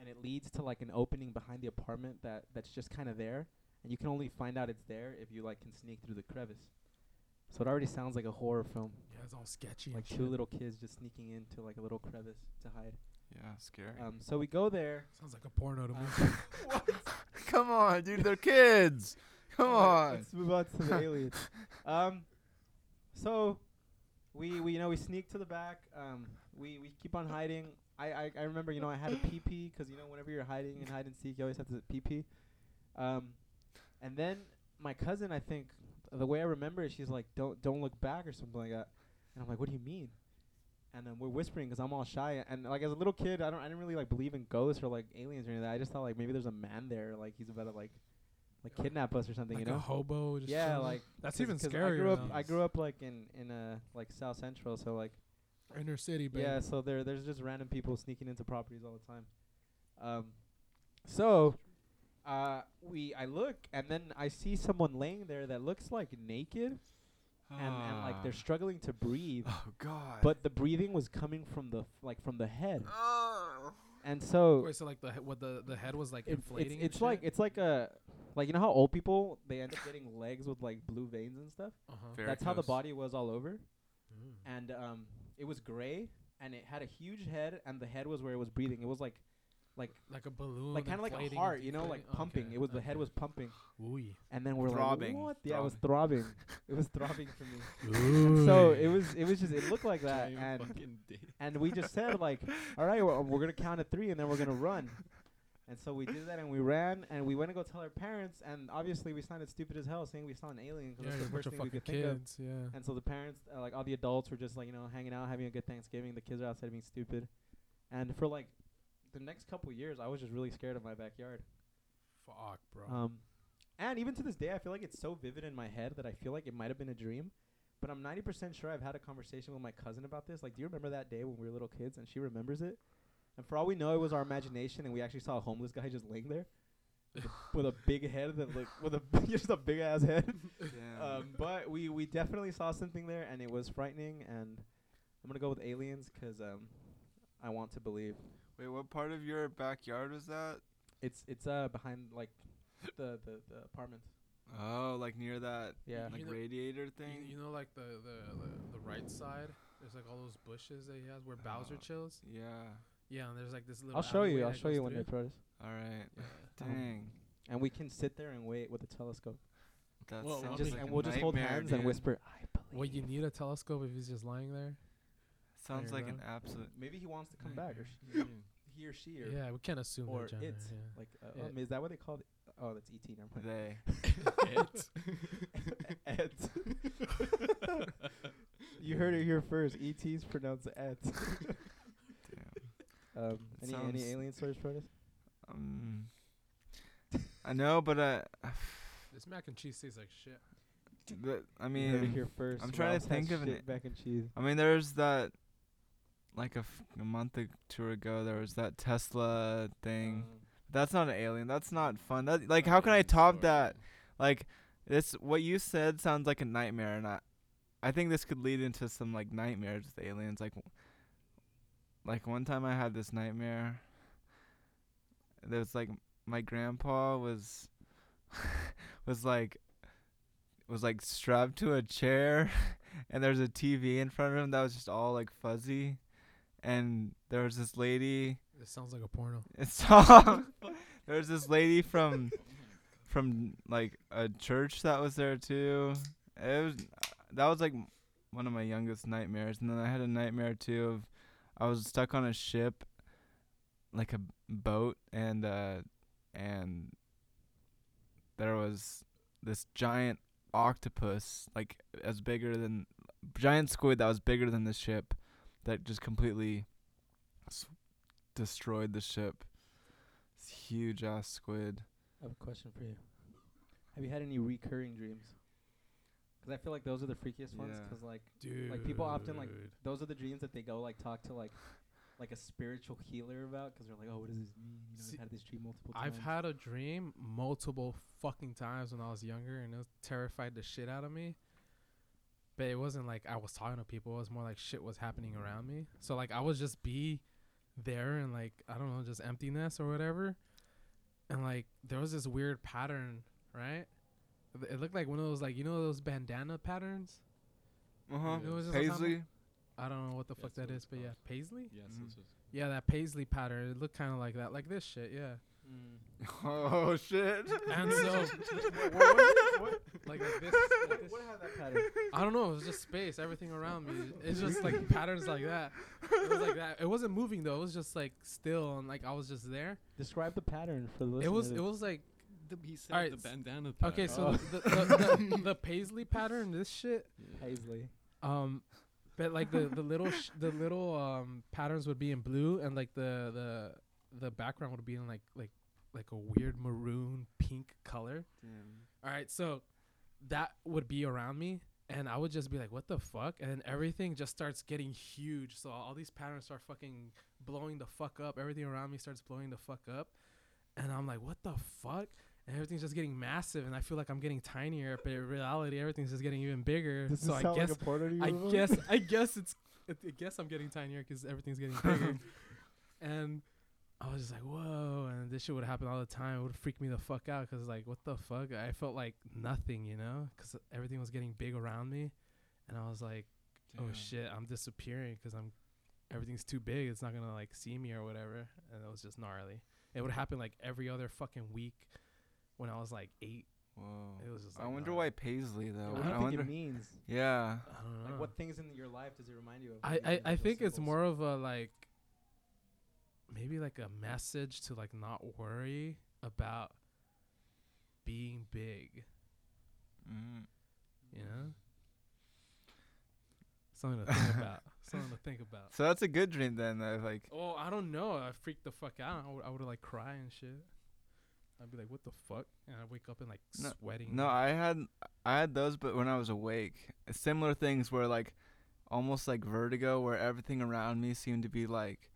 and it leads to like an opening behind the apartment that that's just kind of there, and you can only find out it's there if you like can sneak through the crevice. So it already sounds like a horror film, Yeah, it's all sketchy. like two little kids just sneaking into like a little crevice to hide. Yeah, scary. Um, so we go there. Sounds like a porno to me. Come on, dude, they're kids. Come on. Let's move on to the aliens. Um, so we we you know we sneak to the back. Um, we we keep on hiding. I I, I remember you know I had a PP because you know whenever you're hiding in hide and seek you always have to PP. Um, and then my cousin I think the way I remember it she's like don't don't look back or something like that. And I'm like what do you mean? And then we're whispering because I'm all shy and like as a little kid I don't I didn't really like believe in ghosts or like aliens or anything. I just thought like maybe there's a man there like he's about to like like kidnap us or something. like you know? a hobo. Just yeah, chilling. like that's 'cause- even 'cause scarier. I grew up. now. I grew up like in in uh like South Central, so like inner city, baby. yeah, so there there's just random people sneaking into properties all the time. Um, so uh we I look and then I see someone laying there that looks like naked and and like they're struggling to breathe, Oh God. but the breathing was coming from the f- like from the head, Oh. and so Wait, so like the he- what the the head was like it- inflating. it's and it's like shit? it's like a like you know how old people they end up getting legs with like blue veins and stuff. uh-huh. That's how the body was all over. Mm. and um, it was gray, and it had a huge head, and the head was where it was breathing. It was like, like, like a balloon, like kind of like a heart, you know, like deflating? pumping. It was the head was pumping, Ooh. and then we're Throbbing. like, what? Yeah, it was throbbing. it was throbbing for me. So it was, it was just, it looked like that, and and we just said like, all right, we're, we're gonna count at three, and then we're gonna run. And so we did that, and we ran, and we went to go tell our parents, and obviously we sounded stupid as hell, saying we saw an alien because yeah, that's the first thing we could think of. Yeah. And so the parents, uh, like all the adults, were just like you know hanging out, having a good Thanksgiving. The kids are outside being stupid, and for like the next couple years, I was just really scared of my backyard. Fuck, bro. Um, and even to this day, I feel like it's so vivid in my head that I feel like it might have been a dream. But I'm 90% sure I've had a conversation with my cousin about this. Like, do you remember that day when we were little kids? And she remembers it. And for all we know, it was our imagination, and we actually saw a homeless guy just laying there with a, with a big head that looked with a just a big ass head. Um, but we we definitely saw something there, and it was frightening. And I'm gonna go with aliens 'cause um, I want to believe Wait, what part of your backyard was that? it's it's uh behind like the the, the apartment. Oh, like near that Yeah. like You know- radiator You, thing. you know, like the, the the the right side. There's like all those bushes that he has where Bowser Oh. chills. yeah. Yeah, and there's like this little. I'll show you. I'll show you when one day, through. Protus. All right. Yeah. Dang. And we can sit there and wait with a telescope. That Well, sounds Just like and a we'll just hold nightmare, hands and whisper. I believe. Well, you need a telescope if he's just lying there. Sounds like you an absolute. Maybe he wants to come back, or sh- he or she, or Yeah, we can't assume or their it. Yeah. Like, uh, Yeah. um, is that what they called it? Oh, that's ET. Never mind. They. Et. you heard it here first. ET's pronounced et. Damn. Um, any any alien stories, Protus? Um. I know, but uh, This mac and cheese tastes like shit. the, I you heard it mean, here first. I'm trying to think of an mac and cheese. I mean, there's that. Like a, f- a month or two ago, there was that Tesla thing. Um, That's not an alien. That's not fun. That like, how can I top that? Like, this what you said sounds like a nightmare, and I, I think this could lead into some like nightmares with aliens. Like, w- like one time I had this nightmare. There was like my grandpa was, was like, was like strapped to a chair, and there's a TV in front of him that was just all like fuzzy, and there was this lady. This sounds like a porno. It's there was this lady from from like a church that was there too. It was that was like one of my youngest nightmares, and then I had a nightmare too of I was stuck on a ship, like a boat, and uh and there was this giant octopus, like as bigger than giant squid that was bigger than the ship, that just completely s- destroyed the ship. This huge ass squid. I have a question for you. Have you had any recurring dreams? Because I feel like those are the freakiest ones. Yeah. Because like Dude. Like, people often, like, those are the dreams that they go like talk to like like a spiritual healer about. Because they're like, oh, what does this mean? You know, See, I've had this dream multiple times. I've had a dream multiple fucking times when I was younger, and it was terrified the shit out of me. But it wasn't like I was talking to people. It was more like shit was happening around me. So like I would just be there and like I don't know, just emptiness or whatever. And like there was this weird pattern, right? It- It looked like one of those like you know those bandana patterns. Uh huh. It was Paisley. I don't know what the Yeah, fuck that's what that but yeah, paisley. Yes, Mm. that's Yeah, that paisley pattern. It looked kind of like that, like this shit. Yeah. Mm. Oh shit. And so, what, what, what, like, like this, what, like this what had that pattern? I don't know. It was just space. Everything around me. It's just like patterns like that. It was like that. It wasn't moving though. It was just like still and like I was just there. Describe the pattern for the It was. It was like The, he said Alright, the s- bandana. okay. So Oh. the, the, the the paisley pattern. This shit. Paisley. Um, but like the the little sh- the little um patterns would be in blue and like the the the background would be in like like like a weird maroon pink color. All right, so that would be around me, and I would just be like, "What the fuck?" And then everything just starts getting huge. So all these patterns start fucking blowing the fuck up. Everything around me starts blowing the fuck up, and I'm like, "What the fuck?" And everything's just getting massive, and I feel like I'm getting tinier, but in reality, everything's just getting even bigger. Does so this I sound guess, like a porno to you, I Ramon? guess, I guess it's, I I guess I'm getting tinier because everything's getting bigger, and. I was just like, whoa, and this shit would happen all the time. It would freak me the fuck out because, like, what the fuck? I felt like nothing, you know, because everything was getting big around me, and I was like, oh shit, I'm disappearing because I'm everything's too big. It's not gonna like see me or whatever, and it was just gnarly. It would happen like every other fucking week when I was like eight. Whoa. It was just. I wonder gnarly. why Paisley though. What do you I think wonder. it means? Yeah. I don't know. Like, what things in your life does it remind you of? I I, I think it's more of a like maybe like a message to like not worry about being big, Mm. you know? Something to think about. Something to think about. So that's a good dream then. That like. Oh, I don't know. I freaked the fuck out. I would, I would like cry and shit. I'd be like, "What the fuck?" And I wake up and like No- sweating. No, I had I had those, but when I was awake, similar things where like almost like vertigo, where everything around me seemed to be like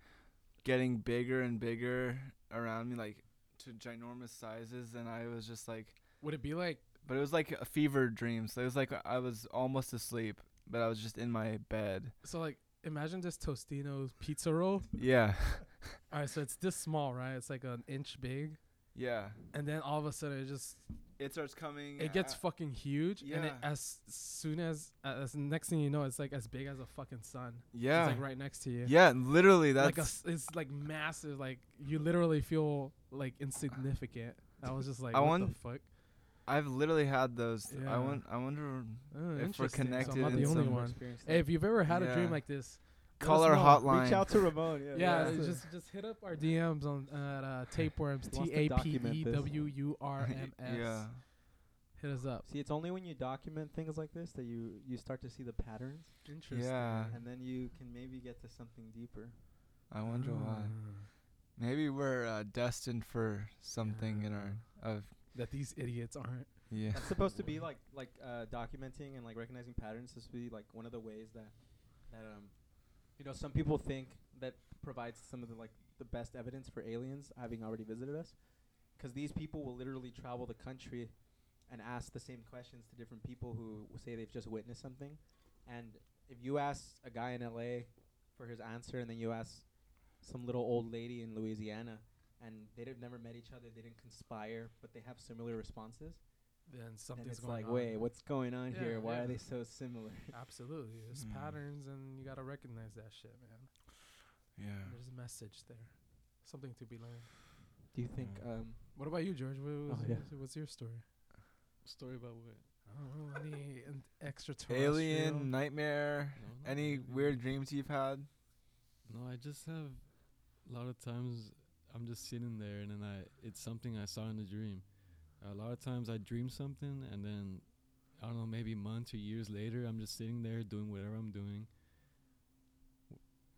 getting bigger and bigger around me, like to ginormous sizes, and I was just like, Would it be like? but it was like a fever dream. So it was like I was almost asleep, but I was just in my bed. So like, imagine this Tostino's pizza roll. Yeah, All right, so it's this small, right? It's like an inch big, yeah. and then all of a sudden it just It starts coming. it gets uh, fucking huge, and it, as soon as as next thing you know, it's like as big as a fucking sun. yeah. It's like right next to you. Yeah, literally. That's like a s it's like massive. Like you literally feel like insignificant. I was just like, I what want- the fuck? I've literally had those. Yeah. I want. I wonder. Oh, If we're interesting. So connected I'm not in the only some- one. Hey, if you've ever had a dream like this, let Call our know. hotline. Reach out to Ramon. Yeah, Yeah, yeah. just just hit up our DMs on at uh, tapewurms. He wants T to A P document E this. W U R M S. Yeah. Hit us up. See, it's only when you document things like this that you you start to see the patterns, Interesting. Yeah. and then you can maybe get to something deeper. I wonder why. Ah. Maybe we're uh, destined for something in our of That these idiots aren't. yeah. That's supposed to be like like uh, documenting and like recognizing patterns. This would be like one of the ways that that um you know some people think that provides some of the like the best evidence for aliens having already visited us, because these people will literally travel the country and ask the same questions to different people who say they've just witnessed something, and if you ask a guy in L.A. for his answer and then you ask some little old lady in Louisiana and they've never met each other, they didn't conspire, but they have similar responses Then and something's it's going like, on. wait, what's going on Yeah, here? Why yeah. are they so similar? Absolutely. There's Mm. patterns, and you gotta recognize that shit, man. Yeah. There's a message there. Something to be learned. Do you think? Mm. Um, What about you, George? What was Oh, your, yeah. What's your story? Story about what? I don't know. Any an extraterrestrial? Alien nightmare. No, Any really. weird dreams you've had? No, I just have a lot of times I'm just sitting there and then I it's something I saw in the dream. A lot of times I dream something and then I don't know, maybe months or years later I'm just sitting there doing whatever I'm doing.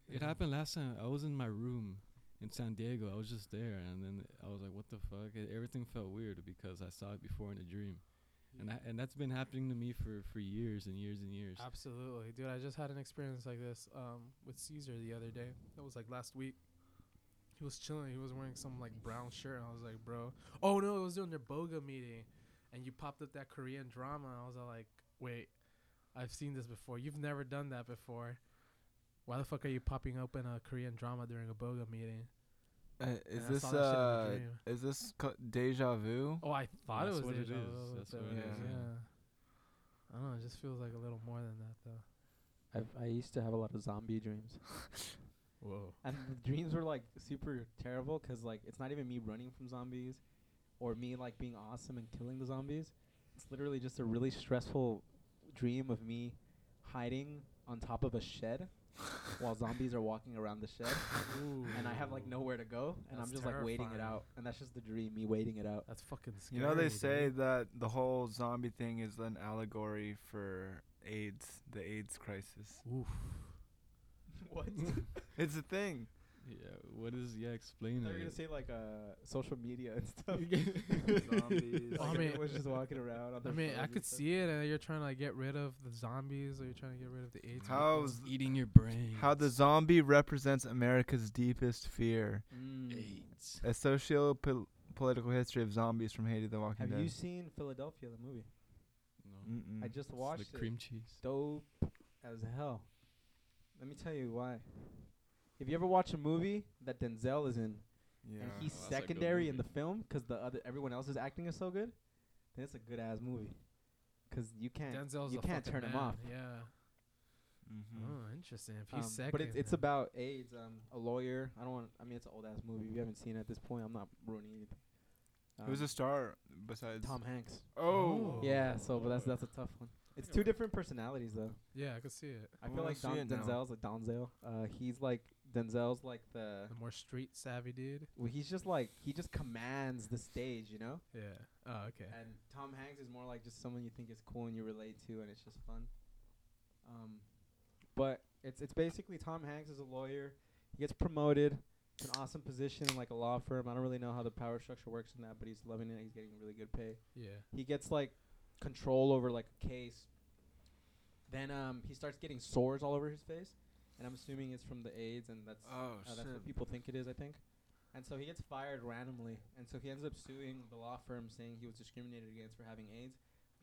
It happened last time. I was in my room in San Diego. I was just there and then I was like, "What the fuck?" E- Everything felt weird because I saw it before in a dream. and I, and that's been happening to me for for years and years and years. Absolutely, dude. I just had an experience like this um, with Caesar the other day. That was like last week. He was chilling. He was wearing some like brown shirt, and I was like, "Bro, oh no, it was during their Boga meeting." And you popped up that Korean drama. And I was like, "Wait, I've seen this before. You've never done that before. Why the fuck are you popping up in a Korean drama during a Boga meeting?" Uh, is this saw that shit a uh is this co- deja vu? Oh, I thought That's it was what it deja is. vu, That's but what it yeah. is, yeah. I don't know. It just feels like a little more than that, though. I've, I used to have a lot of zombie dreams, Whoa. and the dreams were like super terrible 'cause like it's not even me running from zombies, or me like being awesome and killing the zombies. It's literally just a really stressful dream of me hiding on top of a shed while zombies are walking around the shed, and I have like nowhere to go, and That's I'm just like waiting it terrifying. out, and that's just the dream, me waiting it out. That's fucking scary. You know they say that the whole zombie thing is an allegory for AIDS, the AIDS crisis. Oof. what? It's a thing. Yeah, what is yeah? Explain They're it. gonna say like uh social media and stuff. Zombies. Well, I like mean- everyone's just walking around. On I mean, I could see it, and you're trying to like, get rid of the zombies, or you're trying to get rid of the AIDS. How's eating your brain? how the zombie represents America's deepest fear? Mm. AIDS. A socio-political history of zombies from Haiti The Walking Have Dead. Have you seen Philadelphia, the movie? No. Mm-mm. I just It's watched the it. cream cheese. Dope as hell. Let me tell you why. If you ever watch a movie that Denzel is in, yeah. and he's Oh, that's a good secondary in the film because the other everyone else is acting is so good, then it's a good ass movie. 'Cause you can't Denzel's you can't fucking turn him off. Yeah. Mhm. Oh, interesting. If Um, he's second, but it's it's about AIDS. Um, a lawyer. I don't want. I mean, it's an old ass movie. If you haven't seen it at this point, I'm not ruining anything. Who's Um, the star besides Tom Hanks? Oh. Yeah. So, but that's that's a tough one. It's two different personalities though. Yeah, I could see it. I Oh, feel like see Don, it now. Denzel's like Donzel. Uh, he's like Denzel's like the. The more street savvy dude. Well, he's just like he just commands the stage, you know. Yeah. Oh, okay. And Tom Hanks is more like just someone you think is cool and you relate to, and it's just fun. Um, but it's it's basically Tom Hanks is a lawyer. He gets promoted to an awesome position in like a law firm. I don't really know how the power structure works in that, but he's loving it. He's getting really good pay. Yeah. He gets like control over like a case. Then um he starts getting sores all over his face, and I'm assuming it's from the AIDS, and that's Oh uh, that's what people think it is, I think. And so he gets fired randomly, and so he ends up suing the law firm, saying he was discriminated against for having AIDS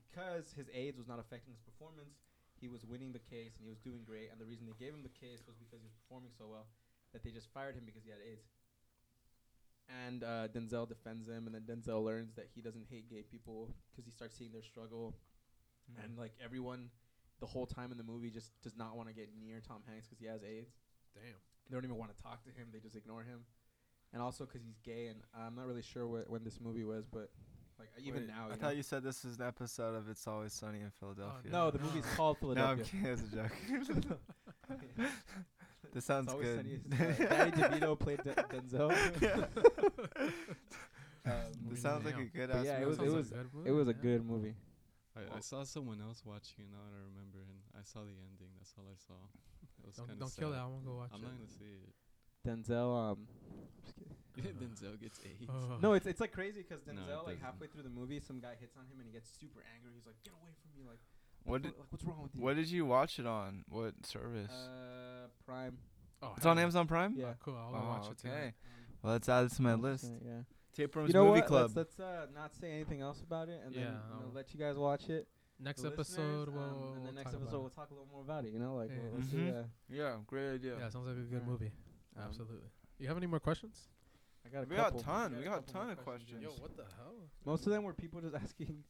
because his AIDS was not affecting his performance. He was winning the case and he was doing great, and the reason they gave him the case was because he was performing so well that they just fired him because he had AIDS. And uh, Denzel defends him, and then Denzel learns that he doesn't hate gay people because he starts seeing their struggle, Mm. and like everyone, the whole time in the movie, just does not want to get near Tom Hanks because he has AIDS. Damn. They don't even want to talk to him. They just ignore him. And also because he's gay, and I'm not really sure wh- when this movie was, but like even Wait, now, I you know? thought you said this is an episode of It's Always Sunny in Philadelphia. no, the No. movie's called Philadelphia. no, I'm Philadelphia. kidding. It was a joke. this sounds It's always good. Sunny is- uh, Danny DeVito played De- Denzel. Um, this sounds like a good But ass yeah, it movie. was- it was- good it was a good movie. I, I saw someone else watching it now that I remember, and I saw the ending. That's all I saw. It was Don't, don't kill sad. that. I won't go watch I'm it. not gonna see it. Denzel. Um, just. Denzel gets AIDS. Oh. no, it's it's like crazy because it Denzel, like halfway through the movie, some guy hits on him and he gets super angry. He's like, "Get away from me!" Like, What did, like what's wrong with you? what did you watch it on? What service? Uh, Prime. Oh, it's on Amazon Prime. Yeah. Oh, cool. I'll Oh, watch it tonight. okay. Um, Well, let's add it to my list. Yeah. Tape Rooms you know Movie what? Club. Let's, let's uh, not say anything else about it, and then Yeah, you know, I'll- let you guys watch it. Next the episode, listeners, we'll, um, and we'll then next talk episode we'll talk a little more about it. You know, like Yeah. we'll, let's see, uh, yeah, great idea. Yeah, sounds like a good Yeah. movie. Um, Absolutely. You have any more questions? I got a We got couple. ton, we got a couple ton of questions. Yo, what the hell? Most of them were people just asking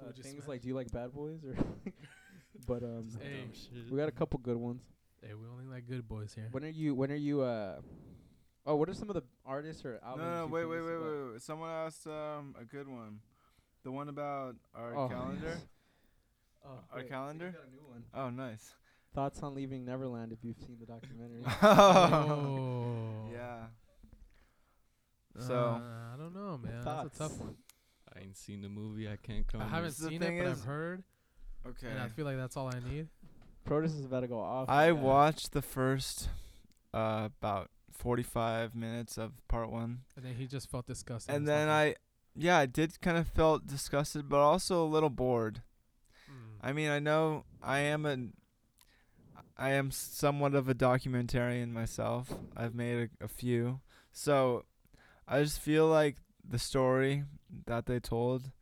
uh, things smash? like, "Do you like Bad Boys?" or but um, Hey. we got a couple good ones. Hey, we only like good boys here. When are you? When are you? Uh, oh, what are some of the artists or No, albums? no, you wait, wait, wait, about- wait, wait. Someone asked um a good one. The one about our Oh, calendar. yes. Oh, Our wait, calendar? we got a new one. Oh, nice. Thoughts on leaving Neverland? If you've seen the documentary. oh. yeah. So- Uh, I don't know, man. That's a tough one. I ain't seen the movie. I can't come. I haven't seen it, but I've heard, Okay. and I feel like that's all I need. Protus is about to go off. I watched the first uh about 45 minutes of part 1 And then he just felt disgusted. and then I yeah, I did kind of felt disgusted, but also a little bored. Mm. I mean, I know I am a I am somewhat of a documentarian myself. I've made a, a few. So, I just feel like the story that they told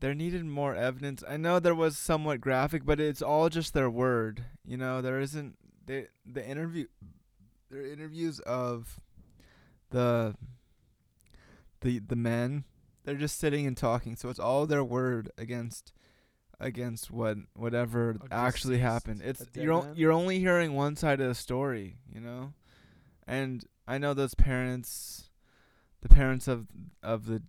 there needed more evidence. I know there was somewhat graphic, but it's all just their word. You know, there isn't they the interview there are interviews of the the the men. They're just sitting and talking so it's all their word against against what whatever actually happened. It's you're o- you're only hearing one side of the story you know? And i know those parents the parents of of the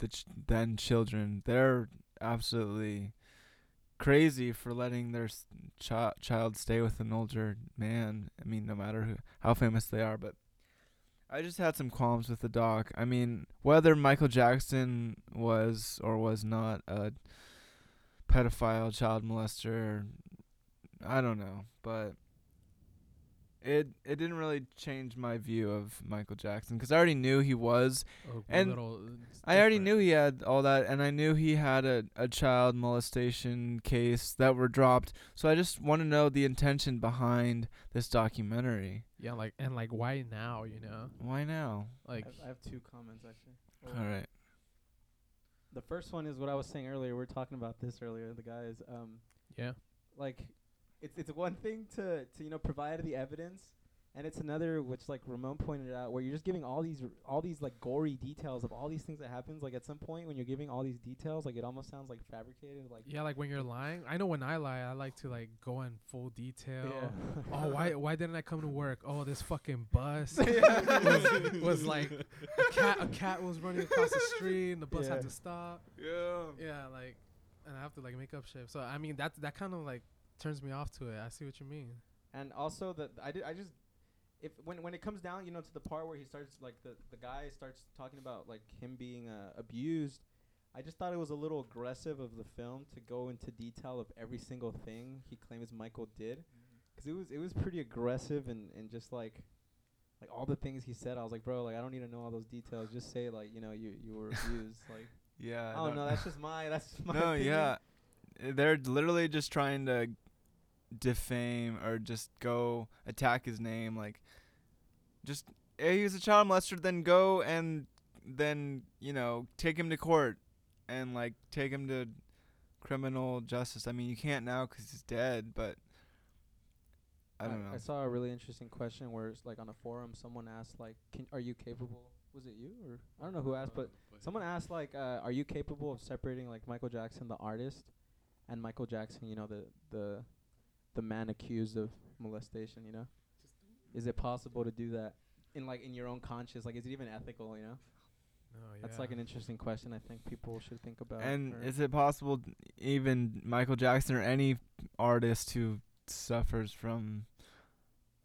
the ch- then children they're absolutely crazy for letting their child stay with an older man i mean no matter who how famous they are but I just had some qualms with the doc. I mean, whether Michael Jackson was or was not a pedophile, child molester, I don't know, but it it didn't really change my view of Michael Jackson because I already knew he was. A and little, uh, I already knew he had all that, and I knew he had a, a child molestation case that were dropped. So I just want to know the intention behind this documentary. Yeah, like and like why now? You know, Why now? like I have, I have two comments actually. All right. The first one is what I was saying earlier. We are talking about this earlier. The guys, um, yeah, like, it's it's one thing to to you know provide the evidence, and it's another which like Ramon pointed out where you're just giving all these r- all these like gory details of all these things that happens. Like at some point when you're giving all these details, like it almost sounds like fabricated. Like yeah. Like when you're lying, I know when I lie, I like to like go in full detail. yeah. Oh, why why didn't I come to work? Oh, this fucking bus was, was like a cat. A cat was running across the street, and the bus had to stop. Yeah. Yeah, like, and I have to like make up shit. So I mean, that that kind of like turns me off to it. I see what you mean. And also the I did I just if when when it comes down, you know, to the part where he starts like the the guy starts talking about like him being uh, abused, I just thought it was a little aggressive of the film to go into detail of every single thing he claims Michael did, because it was it was pretty aggressive and and just like like all the things he said. I was like, bro, like I don't need to know all those details. Just say like you know you you were abused. like Yeah. Oh no. That's just my that's just my no, opinion. yeah. They're literally just trying to defame or just go attack his name. Like, just he was a child molester. Then go and then you know take him to court and like take him to criminal justice. I mean, you can't now because he's dead, but I don't know. I saw a really interesting question where it's like on a forum, someone asked like, "Can are you capable?" Was it you or I don't know who asked, but someone asked like, uh, "Are you capable of separating like Michael Jackson, the artist, and Michael Jackson, you know, the the the man accused of molestation? You know, is it possible to do that in like in your own conscience? Like, is it even ethical? You know, No, that's like an interesting question. I think people should think about. and is it possible even Michael Jackson or any artist who suffers from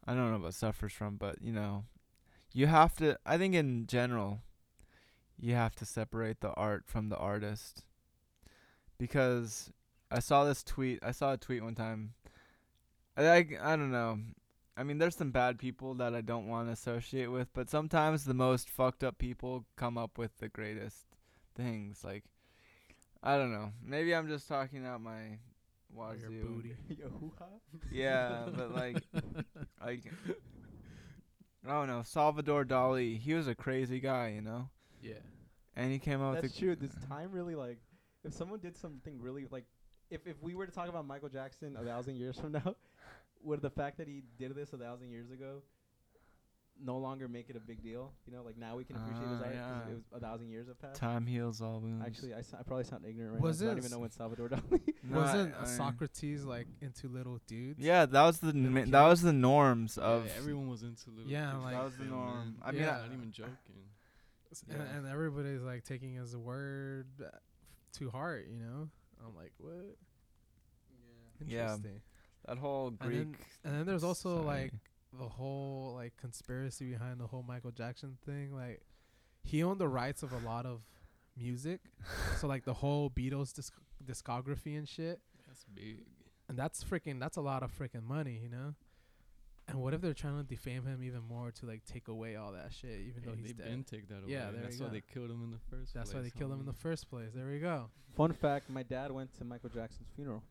I don't know about suffers from, but you know, you have to I think in general you have to separate the art from the artist. Because I saw this tweet, I saw a tweet one time. I I, I don't know. I mean, there's some bad people that I don't want to associate with, but sometimes the most fucked up people come up with the greatest things. Like, I don't know. Maybe I'm just talking out my Or your wazoo. booty. Yo, hoo-ha? Yeah, but like, like, I don't know. Salvador Dali, he was a crazy guy, you know, Yeah. and he came out That's with a, true. This time really like, if someone did something really like, if if we were to talk about Michael Jackson a thousand years from now, would the fact that he did this a thousand years ago no longer make it a big deal? You know, like now we can appreciate his Ah, art 'cause yeah. it was a thousand years have passed. time heals all wounds. Actually, I, s- I probably sound ignorant right Was now. 'cause I don't it even know when Salvador Dali. No, Wasn't I- uh, I- Socrates like into little dudes? Yeah, that was the Little mi- kids? that was the norms Yeah, of everyone was into little. Dudes. Yeah, kids like- That was the norm. man. I mean, Yeah. I'm not even joking. S- Yeah. And, and everybody's like taking his word uh, to heart, you know? I'm like, what? Yeah. Interesting. That whole And Greek. then, and then there's also like the whole like conspiracy behind the whole Michael Jackson thing. Like, he owned the rights of a lot of music, so like the whole Beatles disc- discography and shit. That's big. And that's freaking. That's a lot of freaking money, you know. And what if they're trying to defame him even more to like take away all that shit, even though Hey, he's they dead? been take that away. Yeah, there That's why go. they killed him in the first That's place. why they killed him in the first place. There we go. Fun fact: My dad went to Michael Jackson's funeral.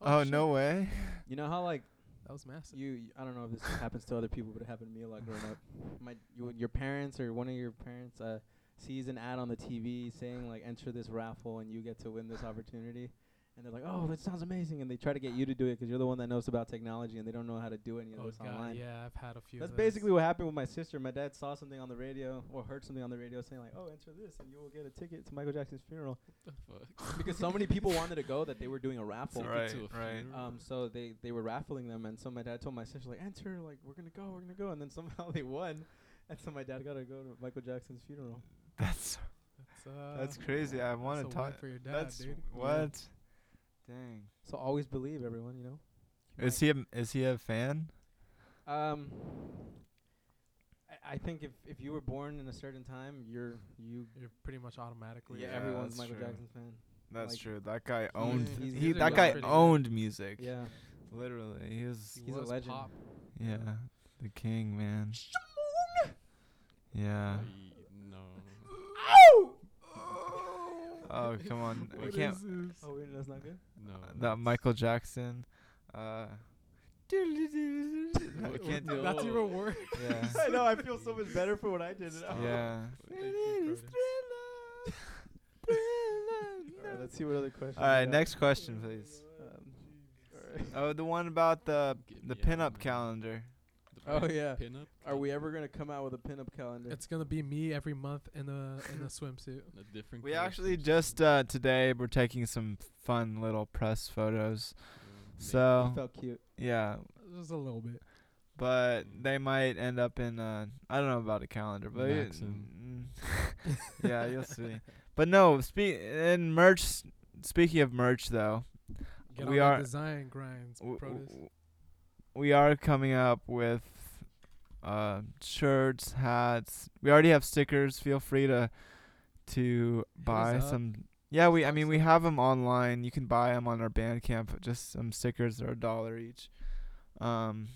Oh, shit. no way. You know how like That was massive. you, you- I don't know if this happens to other people, but it happened to me a lot growing up. My you, your parents or one of your parents uh, sees an ad on the TV saying like enter this raffle and you get to win this opportunity, and they're like, oh, that sounds amazing, and they try to get you to do it because you're the one that knows about technology and they don't know how to do any of oh this god, online. yeah, I've had a few. That's of basically what happened with my sister. My dad saw something on the radio or heard something on the radio saying like, "Oh, enter this and you will get a ticket to Michael Jackson's funeral." The fuck? because so many people wanted to go that they were doing a raffle. Right, to a right. Um, so they they were raffling them, and so my dad told my sister like, "Enter, like we're gonna go, we're gonna go," and then somehow they won, and so my dad got to go to Michael Jackson's funeral. That's That's, uh, crazy. I want to talk. for your dad, That's dude. what? Dang. So always believe everyone, you know. Is he a is he a fan? Um, I, I think if if you were born in a certain time, you're you. You're pretty much automatically. Yeah, Yeah, everyone's that's Michael true. Jackson fan. That's Like, true. That guy owned. he's- he music that guy pretty good. owned music. Yeah. Literally, he was. He He's a legend. Pop. Yeah, the king, man. Yeah. Ay, no. Oh come on, we can't. is this? Oh, wait, that's not good. No. That Michael Jackson. Uh. we can't do. That's even worse. Yeah. I know. I feel so much better for what I did. Yeah. You, Curtis. All right, let's see what other questions. All right, next question, please. Um, all right. Oh, the one about the the me out, pinup calendar. The Oh, yeah. Pinup? Are we ever gonna come out with a pinup calendar? It's gonna be me every month in a in a swimsuit. A different We actually just uh, today we're taking some fun little press photos. Yeah, make- So It felt cute. yeah, Just a little bit. but they might end up in uh, I don't know about a calendar, but it- mm, yeah, you'll see. But no, speak in merch. Speaking of merch, though, Get We are- design grinds, w- w- we are coming up with uh, shirts, hats. We already have stickers. Feel free to to buy some. Yeah, we. I mean, we have them online. You can buy them on our Bandcamp. Just some stickers are a dollar each. Um.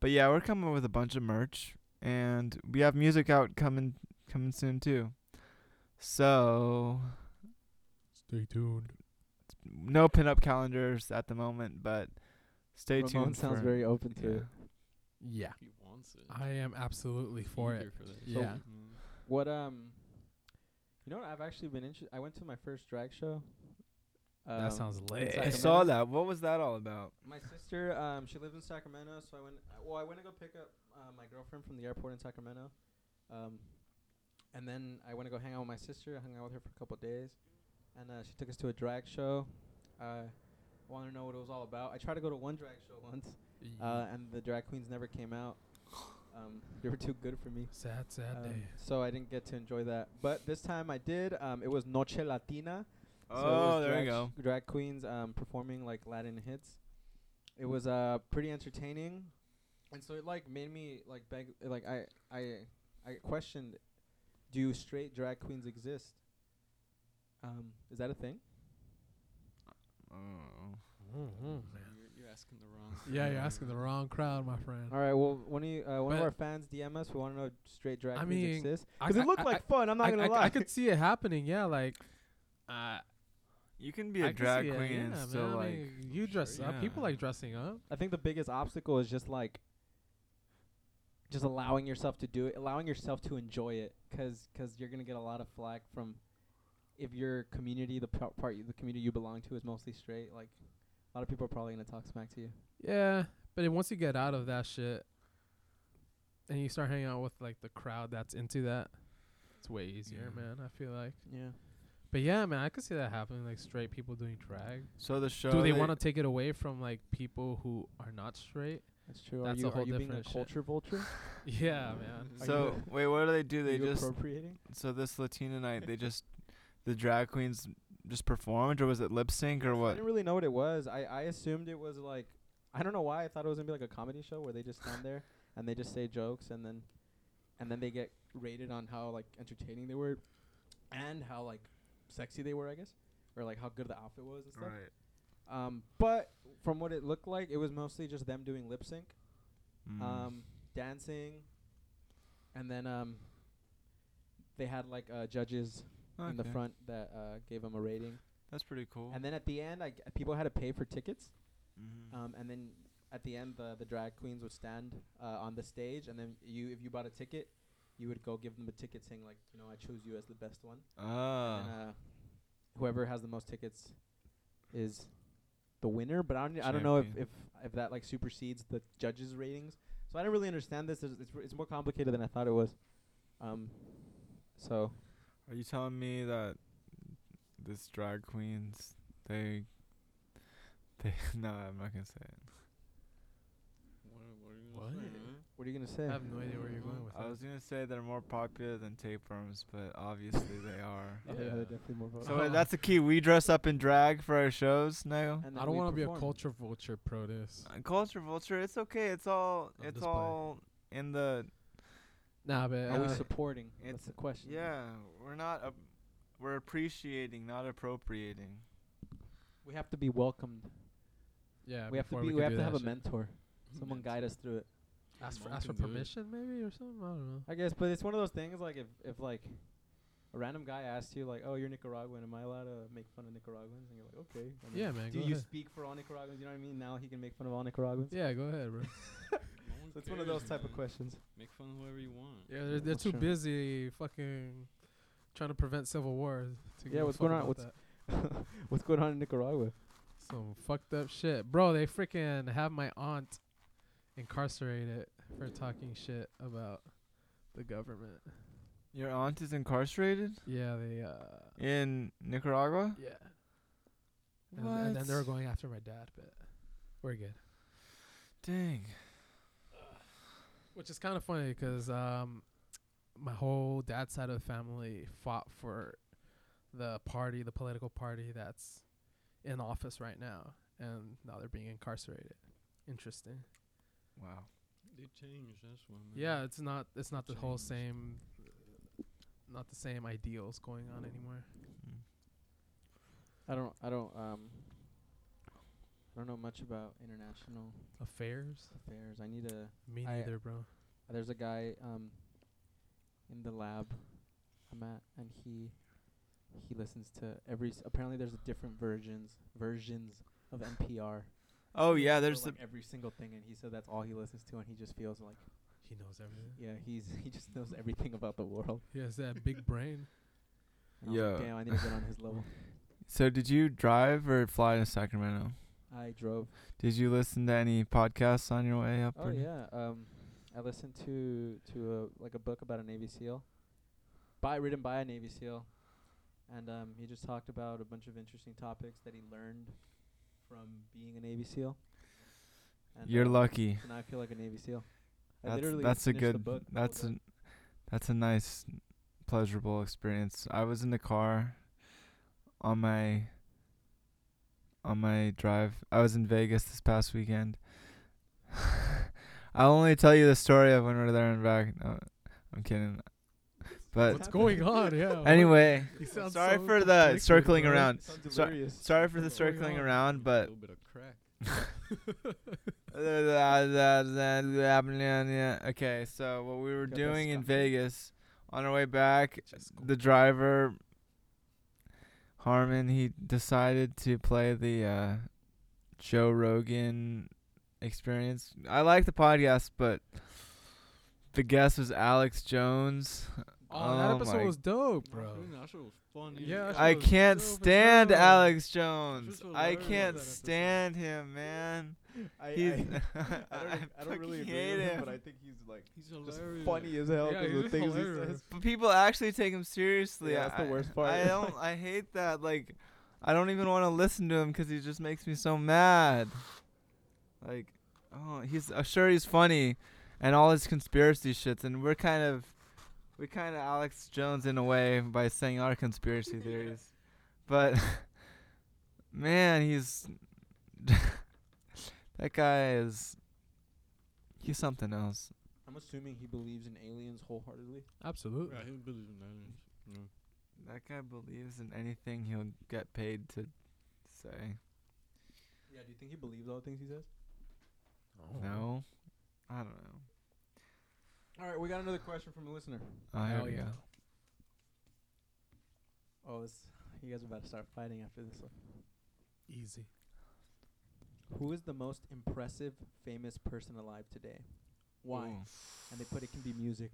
But yeah, we're coming with a bunch of merch, and we have music out coming coming soon too. So Stay tuned. no pinup calendars at the moment, but stay Ramon tuned. sounds for, very open to yeah. It. Yeah, He wants it. I am absolutely for Eager it. For that Yeah. shit. Mm. What um, you know what? I've actually been interested. I went to my first drag show. Um, That sounds in lit. I saw that. What was that all about? My sister, um, she lives in Sacramento, so I went. Well, I went to go pick up uh, my girlfriend from the airport in Sacramento, um, and then I went to go hang out with my sister. I hung out with her for a couple days, and uh, she took us to a drag show. Uh, wanted to know what it was all about. I tried to go to one drag show once, uh, and the drag queens never came out. Um, they were too good for me. sad, sad Um, day. so I didn't get to enjoy that. But this time I did. Um, it was Noche Latina. So Oh, there drag you go. Drag queens um, performing like Latin hits. It was uh pretty entertaining, and so it like made me like beg like I I I questioned, do straight drag queens exist? Um, is that a thing? Mm-hmm, man. You're, you're asking the wrong. Yeah, you're asking the wrong crowd, my friend. All right. Well, one of you, uh, one of our fans DM us. We want to know straight drag I queens mean, exist I- because it looked I- like fun. I'm not I, gonna I, lie. I could see it happening. Yeah, like. Uh, You can be I a could drag see it, queen and yeah, still man. I like. mean, you dress sure, up. People like dressing up. I think the biggest obstacle is just like just allowing yourself to do it, allowing yourself to enjoy it, cause 'cause you're gonna get a lot of flack from if your community, the par- part, you- the community you belong to, is mostly straight. Like a lot of people are probably gonna talk smack to you. Yeah, but then once you get out of that shit, and you start hanging out with like the crowd that's into that, it's way easier, Yeah. man. I feel like. Yeah. But yeah, man, I could see that happening. Like straight people doing drag. So the show. Do they want to take it away from like people who are not straight? That's true. That's are you, a whole are you being a different shit. culture vulture? Yeah, man. Are So wait, what do they do? Are They you just appropriating. so this Latina night they just the drag queens just performed or was it lip sync or what? I didn't really know what it was. I I assumed it was like I don't know why I thought it was gonna be like a comedy show where they just stand there and they just say jokes and then and then they get rated on how like entertaining they were and how like sexy they were, I guess, or like how good the outfit was and stuff. Right. Um, but from what it looked like, it was mostly just them doing lip sync. Mm. um, dancing, and then um, they had like uh, judges in the front that uh, gave them a rating, That's pretty cool. and then at the end, I g- people had to pay for tickets, Mhm. um, and then at the end, the the drag queens would stand uh, on the stage, and then you, if you bought a ticket, you would go give them a ticket saying like, you know, I chose you as the best one. ah. and, uh, whoever has the most tickets is the winner. But I don't, I don't know if, if if that like supersedes the judges' ratings. So I don't really understand this. It's it's, it's more complicated than I thought it was. Um, so Are you telling me that this drag queens they they no, I'm not gonna say it. What, what are you gonna What? say, are you gonna say? I have no idea where you're going with I that. was gonna say they're more popular than Tapewurms, but obviously they are. Yeah, Yeah. they're definitely more. popular. So vocal. that's the key. We dress up in drag for our shows now. And I don't want to be a culture vulture pro this. Uh, Culture vulture, it's okay. It's all On it's display. all in the Nah, but Are we supporting? That's the question. yeah. We're not ap- we're appreciating, not appropriating. We have to be welcomed. yeah, we have to be. can We have to that have a shit. mentor. Someone guide us through it. Ask for ask for can it. permission, maybe or something. I don't know. I guess, but it's one of those things like if if like a random guy asks you like, "Oh, you're Nicaraguan. Am I allowed to make fun of Nicaraguans?" And you're like, "Okay." I mean, Yeah, man. Do go you ahead. speak for all Nicaraguans? You know what I mean? Now he can make fun of all Nicaraguans. Yeah, go ahead, bro. So it's one of those type of questions. Make fun of whoever you want. Yeah, they're, they're too true. busy fucking trying to prevent civil war. To Yeah, what's going on? What's- What's going on in Nicaragua? Some fucked up shit, bro. They freaking have my aunt incarcerated for talking shit about the government. Your aunt is incarcerated Yeah, they uh in Nicaragua. yeah. And, and then they were going after my dad, but we're good. Dang. Which is kind of funny because um, my whole dad's side of the family fought for the party, the political party that's in office right now, and now they're being incarcerated. Interesting. Wow. They changed. That's why. Man. Yeah, it's not it's not the whole same, not the same ideals going on anymore. I don't. I don't. Um. I don't know much about international Affairs? affairs. I need a. Me I- neither, bro. There's a guy um. In the lab, I'm at, and he. He listens to every. S- apparently, there's a different versions versions of NPR. Oh yeah, there's like the every single thing, and he said that's all he listens to, and he just feels like He knows everything. yeah, he's he just knows everything about the world. He has that big brain. And I was like, Yeah. damn, I need to get on his level. So did you drive or fly to Sacramento? I drove. Did you listen to any podcasts on your way up? Oh yeah. Um, I listened to to a like a book about a Navy SEAL, by written by a Navy SEAL, and um, he just talked about a bunch of interesting topics that he learned from being a Navy SEAL. And, You're um, lucky. Now I feel like a Navy SEAL. I That's literally that's a good. That's a that's a nice, pleasurable experience. I was in the car on my on my drive. I was in Vegas this past weekend. I'll only tell you the story of when we were there and back. No, I'm kidding. But What's going on? Yeah. anyway, sorry so for the circling bro. around. So- Sorry for the circling around, but little bit of crack. okay. So what we were doing in. Vegas on our way back, the driver Harmon he decided to play the uh, Joe Rogan experience. I like the podcast, but the guest was Alex Jones. Oh, that Oh episode my- was dope, bro. That shit was funny. Yeah, that I was can't stand. Alex Jones. I can't stand him, man. I, He's I, I don't, I don't really fucking agree hate with him, him. but I think he's like He's just funny as hell. Yeah, 'cause he's the things he hilarious. says. But people actually take him seriously. Yeah, that's the worst part. I don't. I hate that. Like, I don't even want to listen to him because he just makes me so mad. Like, oh, he's uh, sure he's funny, and all his conspiracy shits, and we're kind of, we kind of Alex Jones in a way by saying our conspiracy theories, but man, he's that guy is. He's something else. I'm assuming he believes in aliens wholeheartedly. Absolutely. Yeah, he believes in aliens. Yeah. That guy believes in anything he'll get paid to say. Yeah, do you think he believes all the things he says? Oh. No, I don't know. All right, we got another question from a listener. Oh, here Hell we yeah. go. Oh, this, you guys are about to start fighting after this one. Easy. Who is the most impressive famous person alive today? Why? Ooh. And they put it can be music,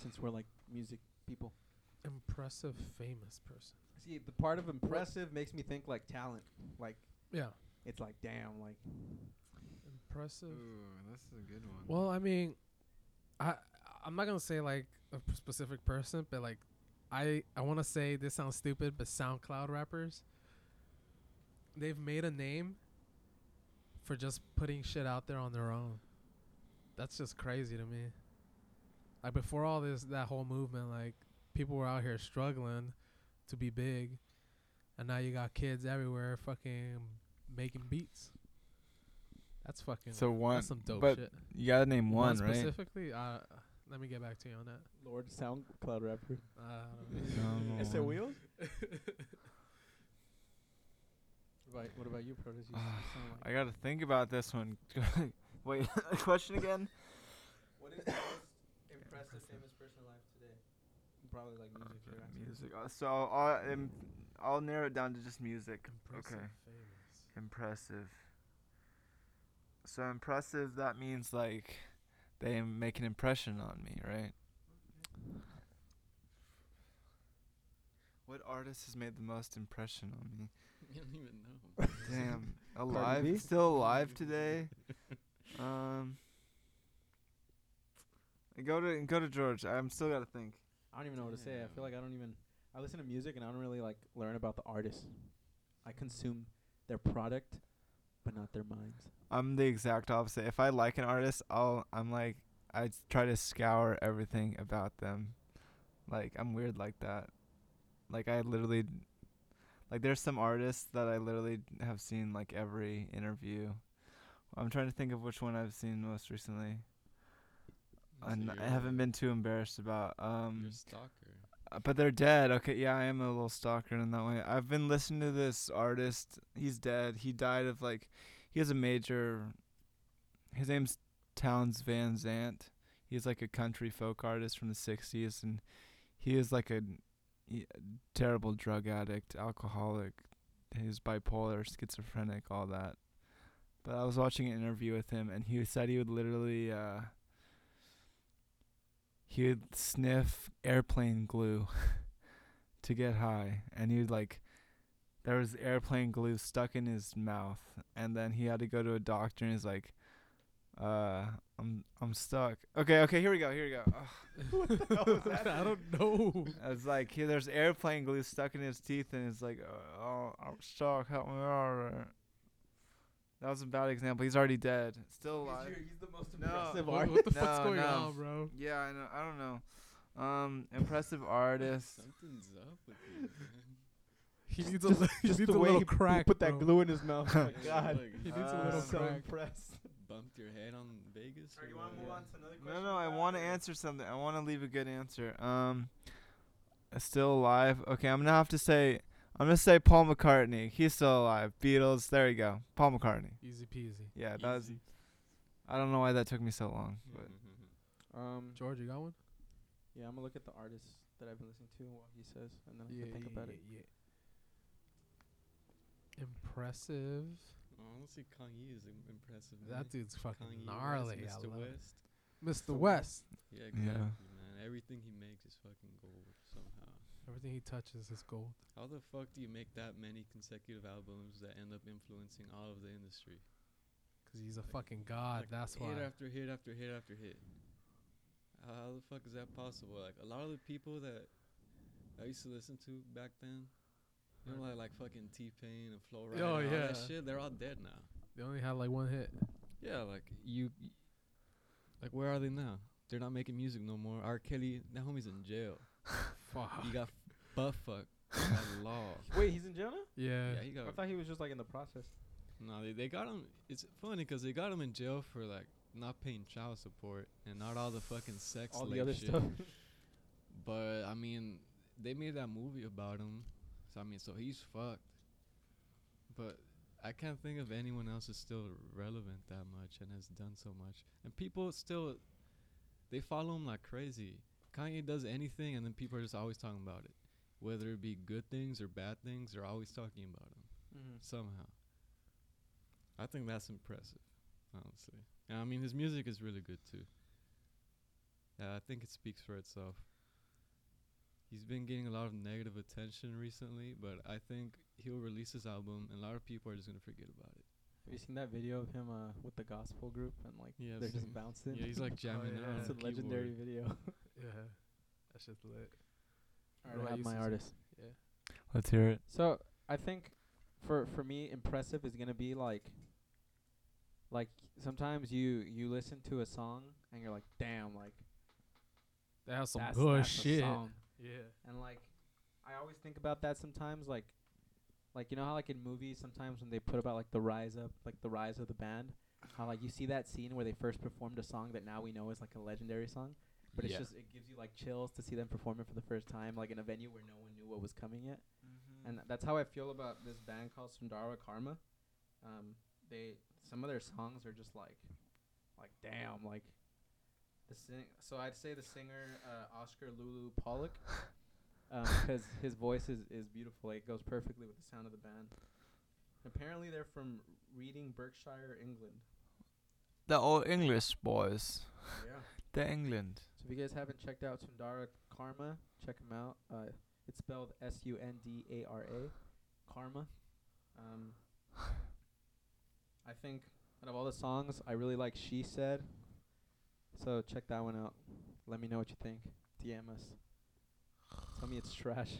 since we're like music people. Impressive famous person. See, the part of impressive makes me think like talent. Like Yeah. it's like damn, like Impressive. Ooh, that's a good one. Well, I mean, I I'm not gonna say like a p- specific person, but like I I want to say this sounds stupid, but SoundCloud rappers, they've made a name for just putting shit out there on their own. That's just crazy to me. Like before all this, that whole movement, like people were out here struggling to be big, and now you got kids everywhere fucking making beats. That's fucking. So one, that's some dope but shit. you gotta name one, right? specifically. Uh, let me get back to you on that. Lord SoundCloud rapper. Uh, I don't know. No, Ese one. Wheels. what about what about you, Protus? You sound like I gotta think about this one. Wait, a question again? What is the most impressive famous person alive today? Probably like music. Okay, you're asking. music. Uh, so I'll, um, I'll narrow it down to just music. Impressive, Okay. famous. Impressive. So impressive. That means like they make an impression on me, right? What artist has made the most impression on me? you don't even know. Damn, B? alive? Still alive today? Um. Go to go to George. I'm still gotta think. I don't even know what to say. I feel like I don't even. I listen to music and I don't really like learn about the artist. I consume their product, but not their minds. I'm the exact opposite. If I like an artist, I'll I'm like I try to scour everything about them. Like I'm weird like that. Like I literally like there's some artists that I literally have seen like every interview. I'm trying to think of which one I've seen most recently. And I haven't been too embarrassed about um You're a stalker. uh, but they're dead. Okay, yeah, I am a little stalker in that way. I've been listening to this artist. He's dead. He died of like he has a major his name's Townes Van Zandt. He's like a country folk artist from the 60s and he is like a terrible drug addict, alcoholic. He's bipolar, schizophrenic, all that. But I was watching an interview with him and he said he would literally uh he would sniff airplane glue to get high and he would like there was airplane glue stuck in his mouth and then he had to go to a doctor and he's like uh i'm i'm stuck okay okay here we go here we go Ugh. I don't know. I was like he, there's airplane glue stuck in his teeth and it's like uh, oh i'm stuck help me out uh." that was a bad example he's already dead still alive He's the most impressive what, artist. what the fuck's No, going no. on, bro? yeah i know i don't know um impressive artist Something's up with you, man. He needs a, Just- he Just needs the a way little he, he crack. put that glue in his mouth. Oh my God. like, He needs a Uh, little so crack. impressed. Bumped your head on Vegas. or you want to move on to another question? No, no, I want to answer something. I want to leave a good answer. Um, uh, still alive. Okay, I'm gonna have to say, I'm gonna say Paul McCartney. He's still alive. Beatles. There you go. Paul McCartney. Easy peasy. Yeah, that was. Easy. I don't know why that took me so long, but Um, George, you got one? yeah, I'm gonna look at the artists that I've been listening to and what he says, and then I Yeah, can think yeah, about yeah, it. yeah. Impressive. Honestly, Kanye is im- impressive. That man. dude's fucking Kanye gnarly. West, Mr. love it. West. Mr. West. Yeah, Yeah. exactly, man. Everything he makes is fucking gold somehow. Everything he touches is gold. How the fuck do you make that many consecutive albums that end up influencing all of the industry? Cause he's a Like- fucking god. Like, that's why. hit after hit after hit after hit. How, how the fuck is that possible? Like a lot of the people that I used to listen to back then, you know, like like fucking T Pain and Flo Rida, Oh, and all that shit. They're all dead now. They only had like one hit. Yeah, like you, like where are they now? They're not making music no more. R. Kelly, that homie's in jail. Fuck. He got butt fucked by law. Wait, he's in jail now? Yeah. Yeah, he got. I thought he was just like in the process. No, they they got him. It's funny because they got him in jail for like not paying child support and not all the fucking sex. All the other shit. stuff. But I mean, they made that movie about him. So I mean, so he's fucked. But I can't think of anyone else is still relevant that much and has done so much. And people still they follow him like crazy. Kanye does anything and then people are just always talking about it. Whether it be good things or bad things, they're always talking about him Mm-hmm. somehow. I think that's impressive, honestly. And I mean his music is really good too. Yeah, I think it speaks for itself. He's been getting a lot of negative attention recently, but I think he'll release his album and a lot of people are just gonna forget about it. Have you seen that video of him uh, with the gospel group and like Yeah, they're just seen- bouncing? Yeah, he's like jamming yeah. out. It's a the legendary video. Yeah, that's just lit. I have my artist. Yeah. Let's hear it. So I think for for me, impressive is gonna be like, like sometimes you you listen to a song and you're like, damn, like They have some that's, good that's a shit. Yeah. And like, I always think about that sometimes. Like, like you know how like in movies sometimes when they put about like the rise up, like the rise of the band, how like you see that scene where they first performed a song that now we know is like a legendary song, but it's just it gives you like chills to see them perform it for the first time, like in a venue where no one knew what was coming yet. And that's how I feel about this band called Sundara Karma. Um, they some of their songs are just like, like damn, like the sing. So I'd say the singer uh, Oscar Lulu Pollock, because his voice is is beautiful. Like, it goes perfectly with the sound of the band. Apparently, they're from Reading, Berkshire, England. They're all English boys. Yeah. they're England. So if you guys haven't checked out Sundara Karma, check 'em out. Uh, it's spelled S U N D A R A, Karma. Um, I think out of all the songs, I really like She Said. So check that one out. Let me know what you think. DM us. Tell me it's trash.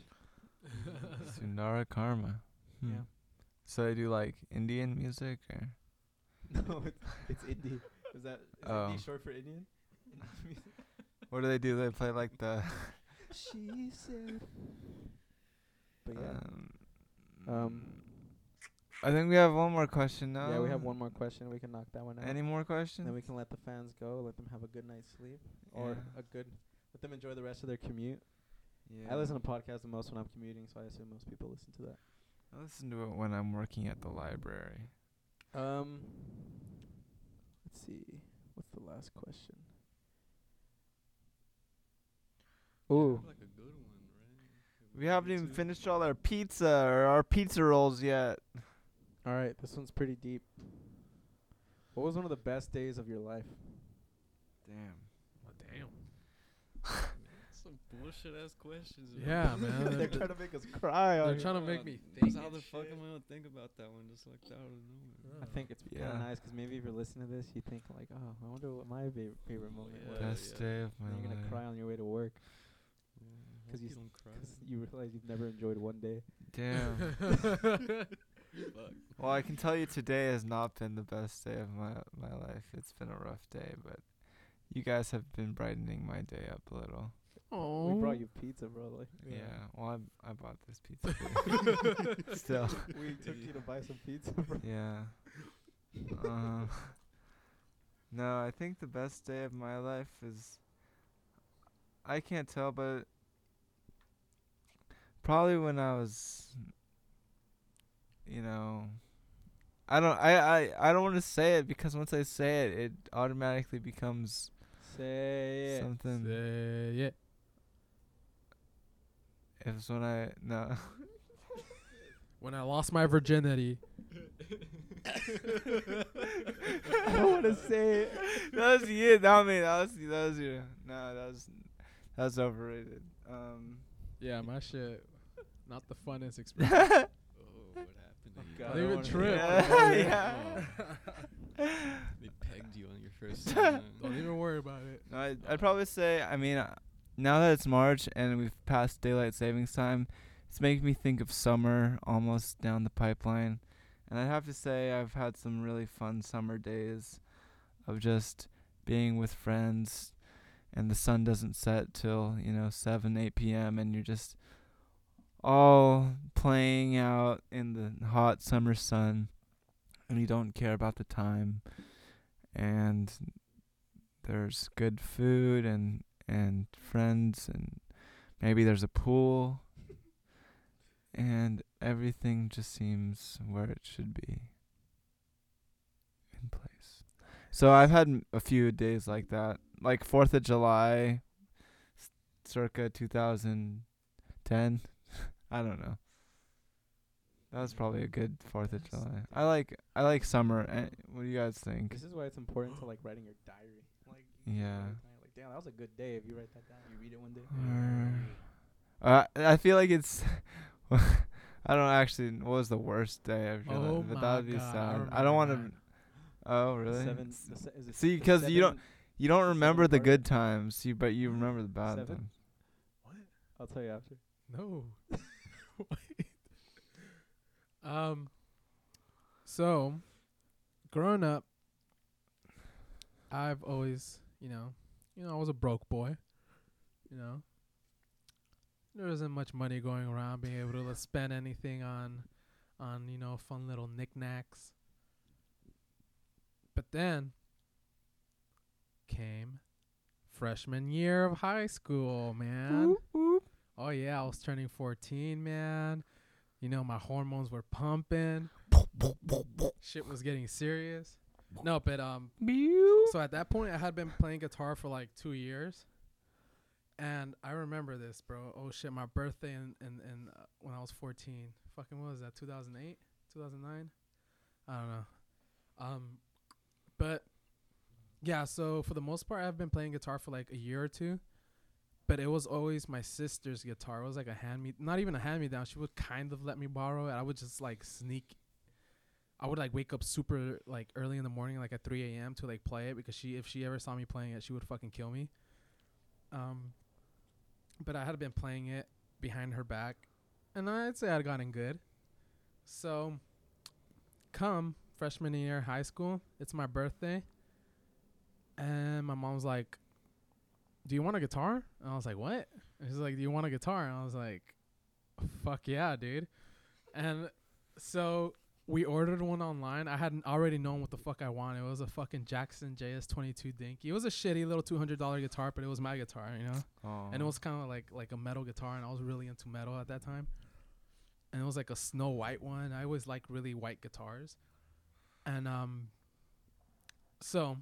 Sundara Karma. Hmm. Yeah. So they do like Indian music or no, it's it's indie. Is that is Oh. indie short for Indian? what do they do? They play like the she said. But yeah. um, Um, I think we have one more question now. Yeah, we have one more question. We can knock that one out. Any more questions? Then we can let the fans go, let them have a good night's sleep, or Yeah. a good, let them enjoy the rest of their commute. yeah. I listen to podcasts the most when I'm commuting, so I assume most people listen to that. I listen to it when I'm working at the library. Um, let's see, what's the last question? Yeah, Ooh, like a good one, right? We haven't even finished all our pizza or our pizza rolls yet. All right, this one's pretty deep. What was one of the best days of your life? Damn. Oh, damn. Some bullshit ass questions. Yeah, man. They're They're, trying to make us cry. they're trying to make me think. How and the fuck am I gonna think about that one just like that out of nowhere? I think it's kind Yeah. of nice 'cause maybe if you're listening to this, you think like, oh, I wonder what my fa- favorite moment yeah. was. Best yeah. day of my And you're gonna life. cry on your way to work Yeah, I 'Cause hope you don't cry. 'cause you realize you've never enjoyed one day. Damn. Fuck. well, I can tell you today has not been the best day of my my life. It's been a rough day, but you guys have been brightening my day up a little. Oh. We brought you pizza, bro. Like, Yeah. Well, I I bought this pizza. for you. Still. we took you to buy some pizza, bro. Yeah. Um. no, I think the best day of my life is. I can't tell, but probably when I was. You know. I don't. I. I. I don't want to say it because once I say it, it automatically becomes Say it. something. Say it. It's when I no. When I lost my virginity. I don't want to say it. that was you. Not me. That was that was you. No, that was that was overrated. Um. Yeah, my shit. Not the funnest experience. Oh, what happened to you? God, Don't even trip. Yeah. Oh. They pegged you on your first time. Don't even worry about it. No, I'd, I'd probably say. I mean, uh, now that it's March and we've passed daylight savings time, it's making me think of summer almost down the pipeline. And I'd have to say I've had some really fun summer days, of just being with friends, and the sun doesn't set till you know seven, eight p.m. and you're just all playing out in the hot summer sun, and you don't care about the time, and there's good food and and friends and maybe there's a pool and everything just seems where it should be in place. So I've had a few days like that, like Fourth of July, circa 2010. I don't know. That was probably a good Fourth of July. I like I like summer. eh, What do you guys think? This is why it's important to like writing your diary. Like you Yeah. write it down, Like damn, that was a good day. If you write that down, you read it one day. Uh, I feel like it's. I don't actually. What was the worst day of your Oh life? But my that would be God, I sad. I, remember don't want to. mine. Oh really? Seven. The se- is it See, the 'cause you don't- seven- You don't seven remember the part? good times, you but you remember the bad Seven? times. I'll tell you after. No. Wait. Um. So, growing up, I've always, you know, you know, I was a broke boy. You know, there wasn't much money going around, being able to spend anything on, on you know, fun little knickknacks. But then came freshman year of high school, man. Oh yeah, I was turning 14, man. You know, my hormones were pumping. Shit was getting serious. No, but um so at that point I had been playing guitar for like 2 years. And I remember this, bro. Oh shit, my birthday in in, in uh, when I was 14. Fucking what was that? 2008? 2009? I don't know. Um but yeah, so for the most part I've been playing guitar for like a year or two but it was always my sister's guitar. It was like a hand me, not even a hand me down. She would kind of let me borrow it. I would just like sneak. I would like wake up super like early in the morning, like at 3 a.m. to like play it because she, if she ever saw me playing it, she would fucking kill me. Um, but I had been playing it behind her back, and I'd say I'd gotten good. So, come freshman year high school, it's my birthday, and my mom's like, do you want a guitar? And I was like, what? And she's like, do you want a guitar? And I was like, fuck yeah, dude. And so we ordered one online. I hadn't already known what the fuck I wanted. It was a fucking Jackson JS22 Dinky. It was a shitty little $200 guitar, but it was my guitar, you know? Oh. and it was kind of like like a metal guitar and i was really into metal at that time and it was like a snow white one i always like really white guitars and um so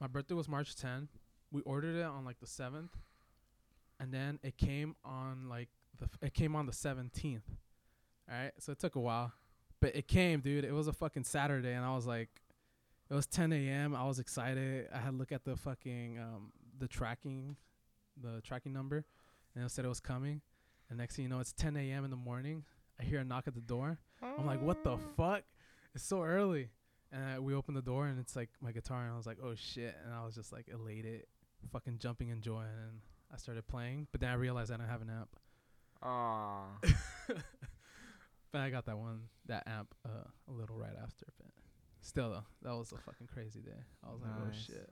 my birthday was march 10 we ordered it on like the 7th and then it came on like the f- it came on the 17th all right so it took a while but it came dude it was a fucking saturday and i was like it was 10 a.m i was excited i had to look at the fucking um the tracking the tracking number, and it said it was coming. And next thing you know, it's 10 a.m. in the morning. I hear a knock at the door. I'm like, what the fuck? It's so early. And I, we open the door, and it's like my guitar, and I was like, oh shit. And I was just like elated, fucking jumping in joy. And I started playing, but then I realized I didn't have an amp. Aw. But I got that one, that amp, uh, a little right after. But still, though, that was a fucking crazy day. I was like, oh shit.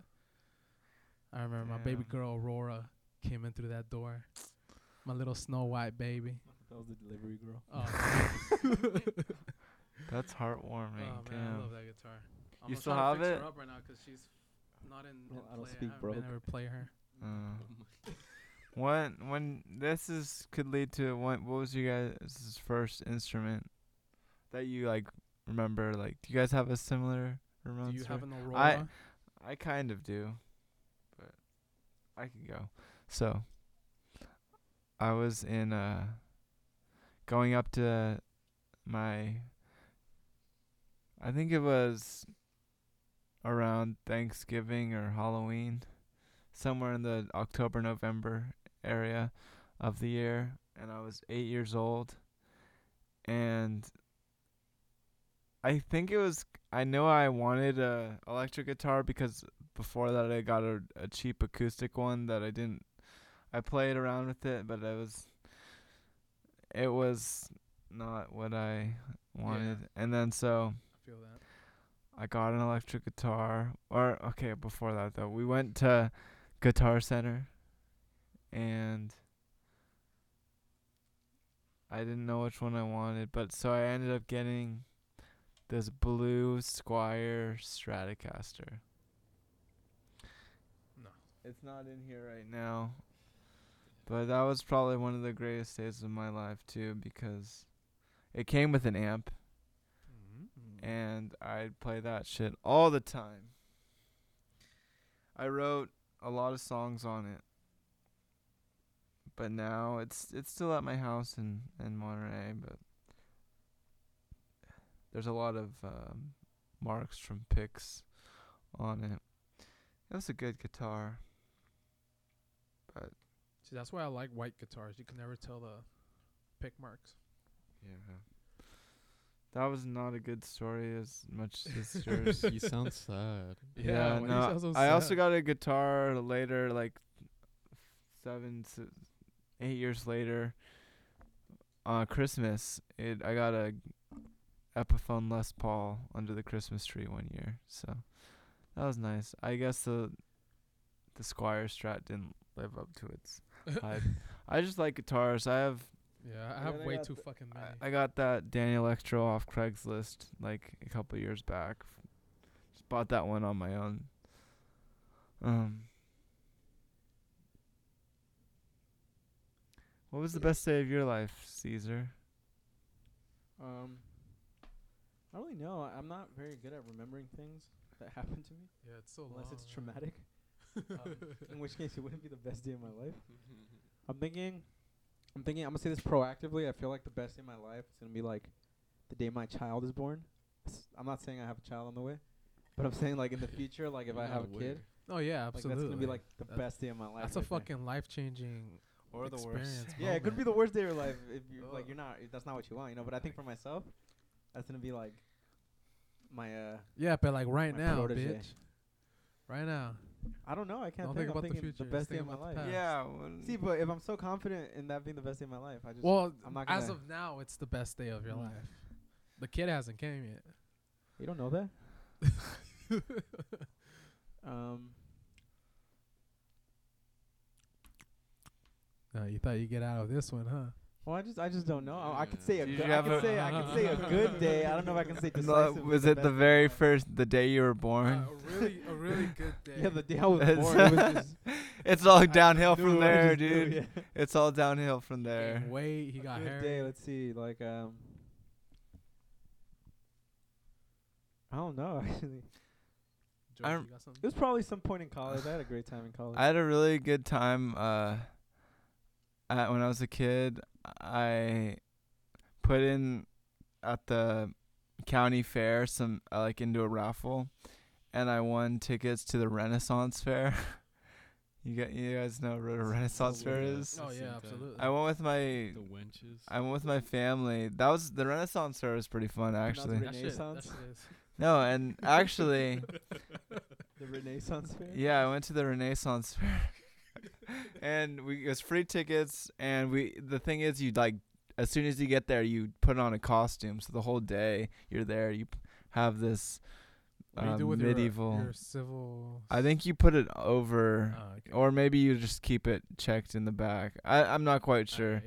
I remember my baby girl Aurora came in through that door. My little Snow White baby. That was the delivery girl. Oh, That's heartwarming. oh man, I love that guitar. I'm You still have it? Her up right now 'cause she's not in. Well, in I don't play. speak I broke. able to play her. Uh, when when this is could lead to what what was you guys' first instrument that you like remember? Like, do you guys have a similar Do you have an Aurora? I kind of do, but I can go. So, I was in uh going up to my I think it was around Thanksgiving or Halloween, somewhere in the October November area of the year, and I was 8 years old. And I think it was I know I wanted a electric guitar because before that I got a, a cheap acoustic one that I didn't I played around with it but it was it was not what I wanted. And then so I feel that. I got an electric guitar or okay before that though we went to Guitar Center and I didn't know which one I wanted but so I ended up getting this blue Squier Stratocaster. No. It's not in here right now. But that was probably one of the greatest days of my life too because it came with an amp. And I'd play that shit all the time. I wrote a lot of songs on it. But now it's it's still at my house in in Monterey, but there's a lot of um, marks from picks on it. It was a good guitar. But See, that's why I like white guitars. You can never tell the pick marks. yeah. That was not a good story as much as yours. you sound sad. Yeah, why do you no. sound so I also got a guitar later, like seven, s- eight years later. On Christmas, it I got a Epiphone Les Paul under the Christmas tree one year, so that was nice. I guess the the Squier Strat didn't live up to its hype. I just like guitars. I have Yeah, I And have then I way too the- fucking many. I, I got that Danelectro off Craigslist like a couple years back. Just bought that one on my own. Um. What was the best day of your life, Caesar? Um, I don't really know. I- I'm not very good at remembering things that happened to me, yeah, it's so unless it's long. traumatic. um, in which case, it wouldn't be the best day of my life. I'm thinking, I'm thinking. I'm gonna say this proactively. I feel like the best day of my life is gonna be like the day my child is born. S- I'm not saying I have a child on the way, but I'm saying like in the future, like if I have a kid, Oh yeah, like absolutely. that's gonna be like the That's- best day of my life. That's a right there. fucking life changing Or the worst. experience. Yeah, it could be the worst day of your life if you are like you're not. If that's not what you want, you know. But I think for myself, that's gonna be like my uh. Yeah, but like right my now, protege. bitch. Right now. I don't know. I can't Don't think. think I'm about the thinking future, best day of my life. past. Yeah. well, See, but if I'm so confident in that being the best day of my life, I just Well, I'm not as of now, it's the best day of your Mm. life. The kid hasn't came yet. you don't know that. um, No, you thought you'd get out of this one, huh? Well, I just I just don't know. I, I could say a Did good, you I have could a- say I could say a good day. I don't know if I can say no, decisive. was it the very first, the day you were born? a really, a really good day. Yeah, the day I was It's- born. It was just it's all downhill knew, from I there, just knew, dude. yeah. It's all downhill from there. gained weight. He got good hair. day. Let's see. Like um, I don't know actually. I George, you got something? It was probably some point in college. I had a great time in college. I had a really good time uh at, when I was a kid. I put in at the county fair some uh, like into a raffle and I won tickets to the Renaissance Fair. you got you guys know what a Renaissance Fair is? Oh I've yeah, absolutely. I went with my The wenches. I went with my family. That was the Renaissance Fair was pretty fun actually. the that shit, that Renaissance? shit. No, and actually the Renaissance fair. Yeah, I went to the Renaissance Fair, and we it was free tickets. And we the thing is, you like as soon as you get there, you put on a costume. So the whole day you're there, you p- have this you uh, with medieval. Your, your civil? I think you put it over, Oh, okay. or maybe you just keep it checked in the back. I I'm not quite Okay, sure. yeah,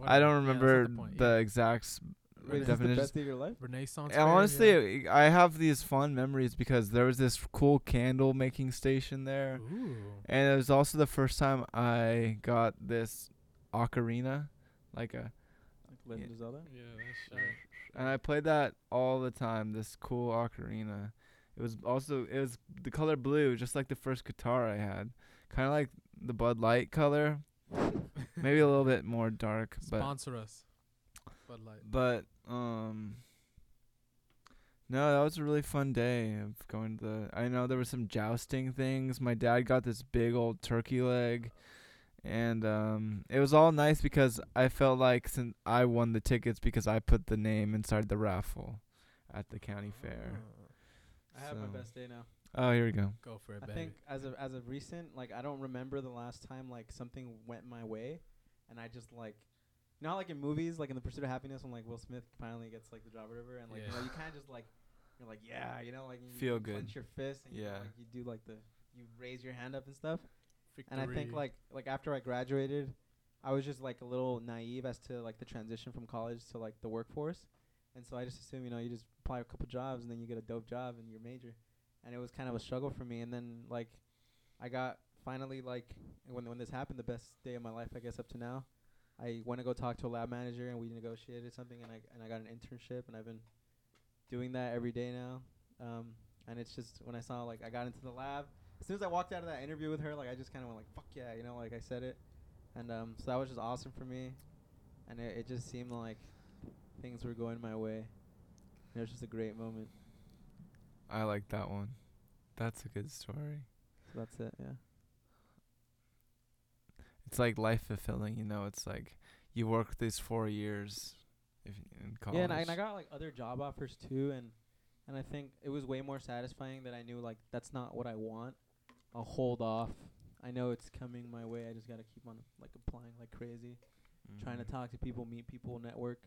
yeah. I don't whatever. Yeah, remember the, the yeah. exact Wait, is this the definition. best day of your life? Renaissance. And fair, honestly, yeah. I have these fun memories because there was this cool candle making station there. Ooh. And it was also the first time I got this ocarina, like a, Like Legend of Zelda. Yeah, that shit. and I played that all the time. This cool ocarina. It was also it was the color blue, just like the first guitar I had, kind of like the Bud Light color, maybe a little bit more dark, but Sponsor us. Bud Light. but um. No, that was a really fun day of going to the. I know there was some jousting things. My dad got this big old turkey leg, and um, it was all nice because I felt like since I won the tickets because I put the name inside the raffle at the county fair. I have my best day now. Oh, here we go. Go for it, I baby. think as of as of recent, like I don't remember the last time like something went my way, and I just like, you know, how, like in movies, like in the Pursuit of Happiness, when like Will Smith finally gets like the job or whatever, and like you know, you kind of just like, you're like, yeah, you know, like you Feel you good. clench your fist, and you, Yeah. like, you do like the you raise your hand up and stuff. Victory. And I think like like after I graduated, I was just like a little naive as to like the transition from college to like the workforce, and so I just assume you know you just apply a couple jobs and then you get a dope job in your major, and it was kind of a struggle for me. And then like I got finally like when when this happened, the best day of my life I guess up to now. I went to go talk to a lab manager and we negotiated something and I and I got an internship and I've been doing that every day now. Um, and it's just when I saw like I got into the lab, as soon as I walked out of that interview with her, like I just kind of went like, "Fuck yeah," you know, like I said it, and um, so that was just awesome for me, and it, it just seemed like things were going my way. And It was just a great moment. I like that one. That's a good story. So that's it. Yeah. It's like life fulfilling, you know. It's like you work these four years if in college. Yeah, and I, and I got like other job offers too, and and I think it was way more satisfying that I knew like that's not what I want. I'll hold off. I know it's coming my way. I just gotta keep on like applying like crazy, trying to Mhm. talk to people, meet people, network,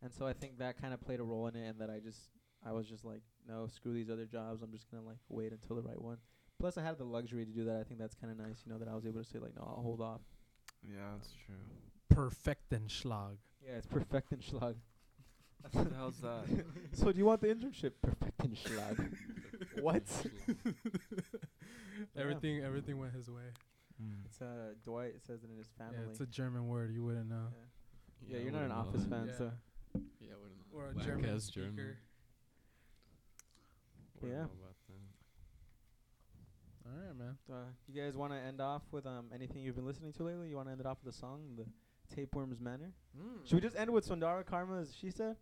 and so I think that kind of played a role in it, and that I just I was just like, no, screw these other jobs. I'm just gonna like wait until the right one. Plus, I had the luxury to do that. I think that's kind of nice, you know, that I was able to say like, no, I'll hold off. Yeah, that's true. Perfectenschlag. Yeah, it's perfect and schlag. What the hell's that? so do you want the internship? Perfect and schlag. what? Everything everything went his way. Mm. It's uh Dwight says it in his family. Yeah, it's a German word. You wouldn't know. Yeah, I you're not an office fan, Yeah. so Yeah, I wouldn't know. Or a German speaker. German. Yeah. Know about that. All right, man. uh, you guys want to end off with um anything you've been listening to lately? You want to end it off with a song, the Tapewurms Manor? Should we just end with Sundara Karma's She Said?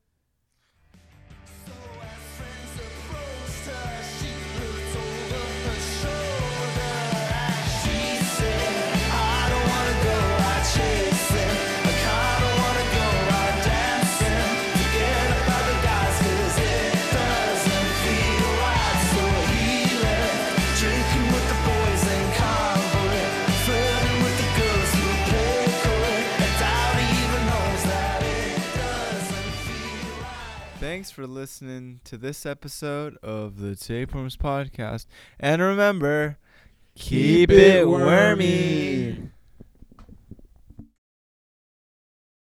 Thanks for listening to this episode of the Tapewurms Podcast. And remember, keep, it wormy.